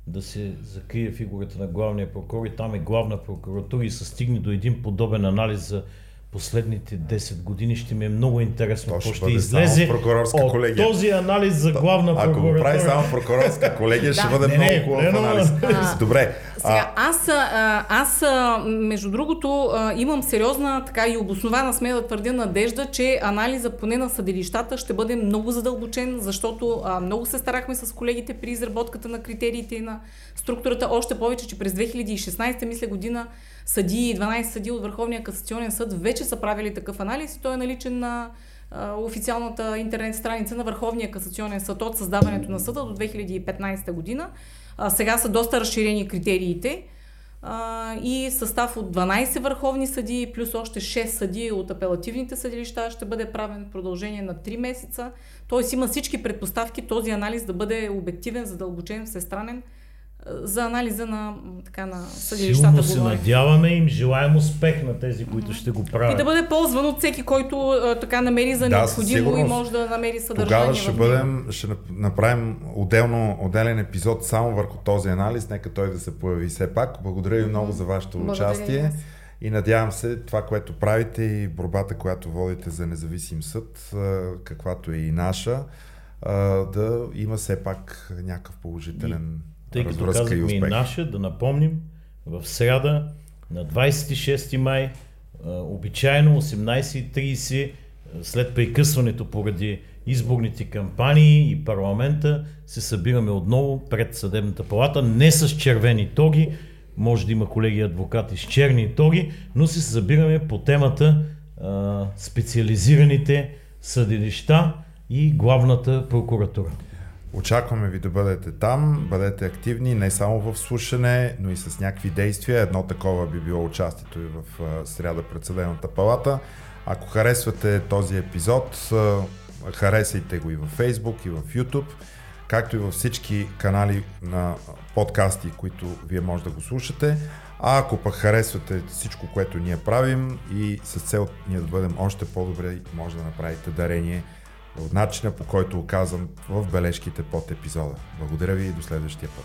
да се закрие фигурата на главния прокурор и там е главна прокуратура и се стигне до един подобен анализ за последните 10 години ще ми е много интересно какво ще, ще излезе от колегия. този анализ за главна прокуратура. Ако го прави само прокурорска колегия, (laughs) ще бъде много хубав анализ. (laughs) Добре. Сега, аз, аз, между другото, имам сериозна така и обоснована, сме да твърдя, надежда, че анализа поне на съдилищата ще бъде много задълбочен, защото много се старахме с колегите при изработката на критериите и на структурата. Още повече, че през 2016, мисля година, съдии, 12 съдии от Върховния касационен съд вече са правили такъв анализ и той е наличен на официалната интернет страница на Върховния касационен съд от създаването на съда до 2015 година. А, сега са доста разширени критериите а, и състав от 12 върховни съдии плюс още 6 съдии от апелативните съдилища ще бъде правен в продължение на 3 месеца. Тоест има всички предпоставки този анализ да бъде обективен, задълбочен, всестранен за анализа на, така, на съдилищата. Силно се надяваме им желаем успех на тези, които ще го правят. И да бъде ползван от всеки, който а, така намери за необходимо да, и може да намери съдържание. Тогава ще, бъдем, ще направим отделно, отделен епизод само върху този анализ. Нека той да се появи все пак. Благодаря ви много за вашето Благодаря участие. И надявам се това, което правите и борбата, която водите за независим съд, каквато е и наша, да има все пак някакъв положителен тъй като казахме и, и наша, да напомним, в среда на 26 май, обичайно 18.30, след прекъсването поради изборните кампании и парламента, се събираме отново пред съдебната палата, не с червени тоги, може да има колеги адвокати с черни тоги, но се събираме по темата специализираните съдилища и главната прокуратура. Очакваме ви да бъдете там, бъдете активни не само в слушане, но и с някакви действия. Едно такова би било участието и в сряда пред Съдената палата. Ако харесвате този епизод, харесайте го и в Facebook, и в YouTube, както и във всички канали на подкасти, които вие може да го слушате. А ако пък харесвате всичко, което ние правим и с цел ние да бъдем още по-добре, може да направите дарение от начина по който оказвам в бележките под епизода. Благодаря ви и до следващия път.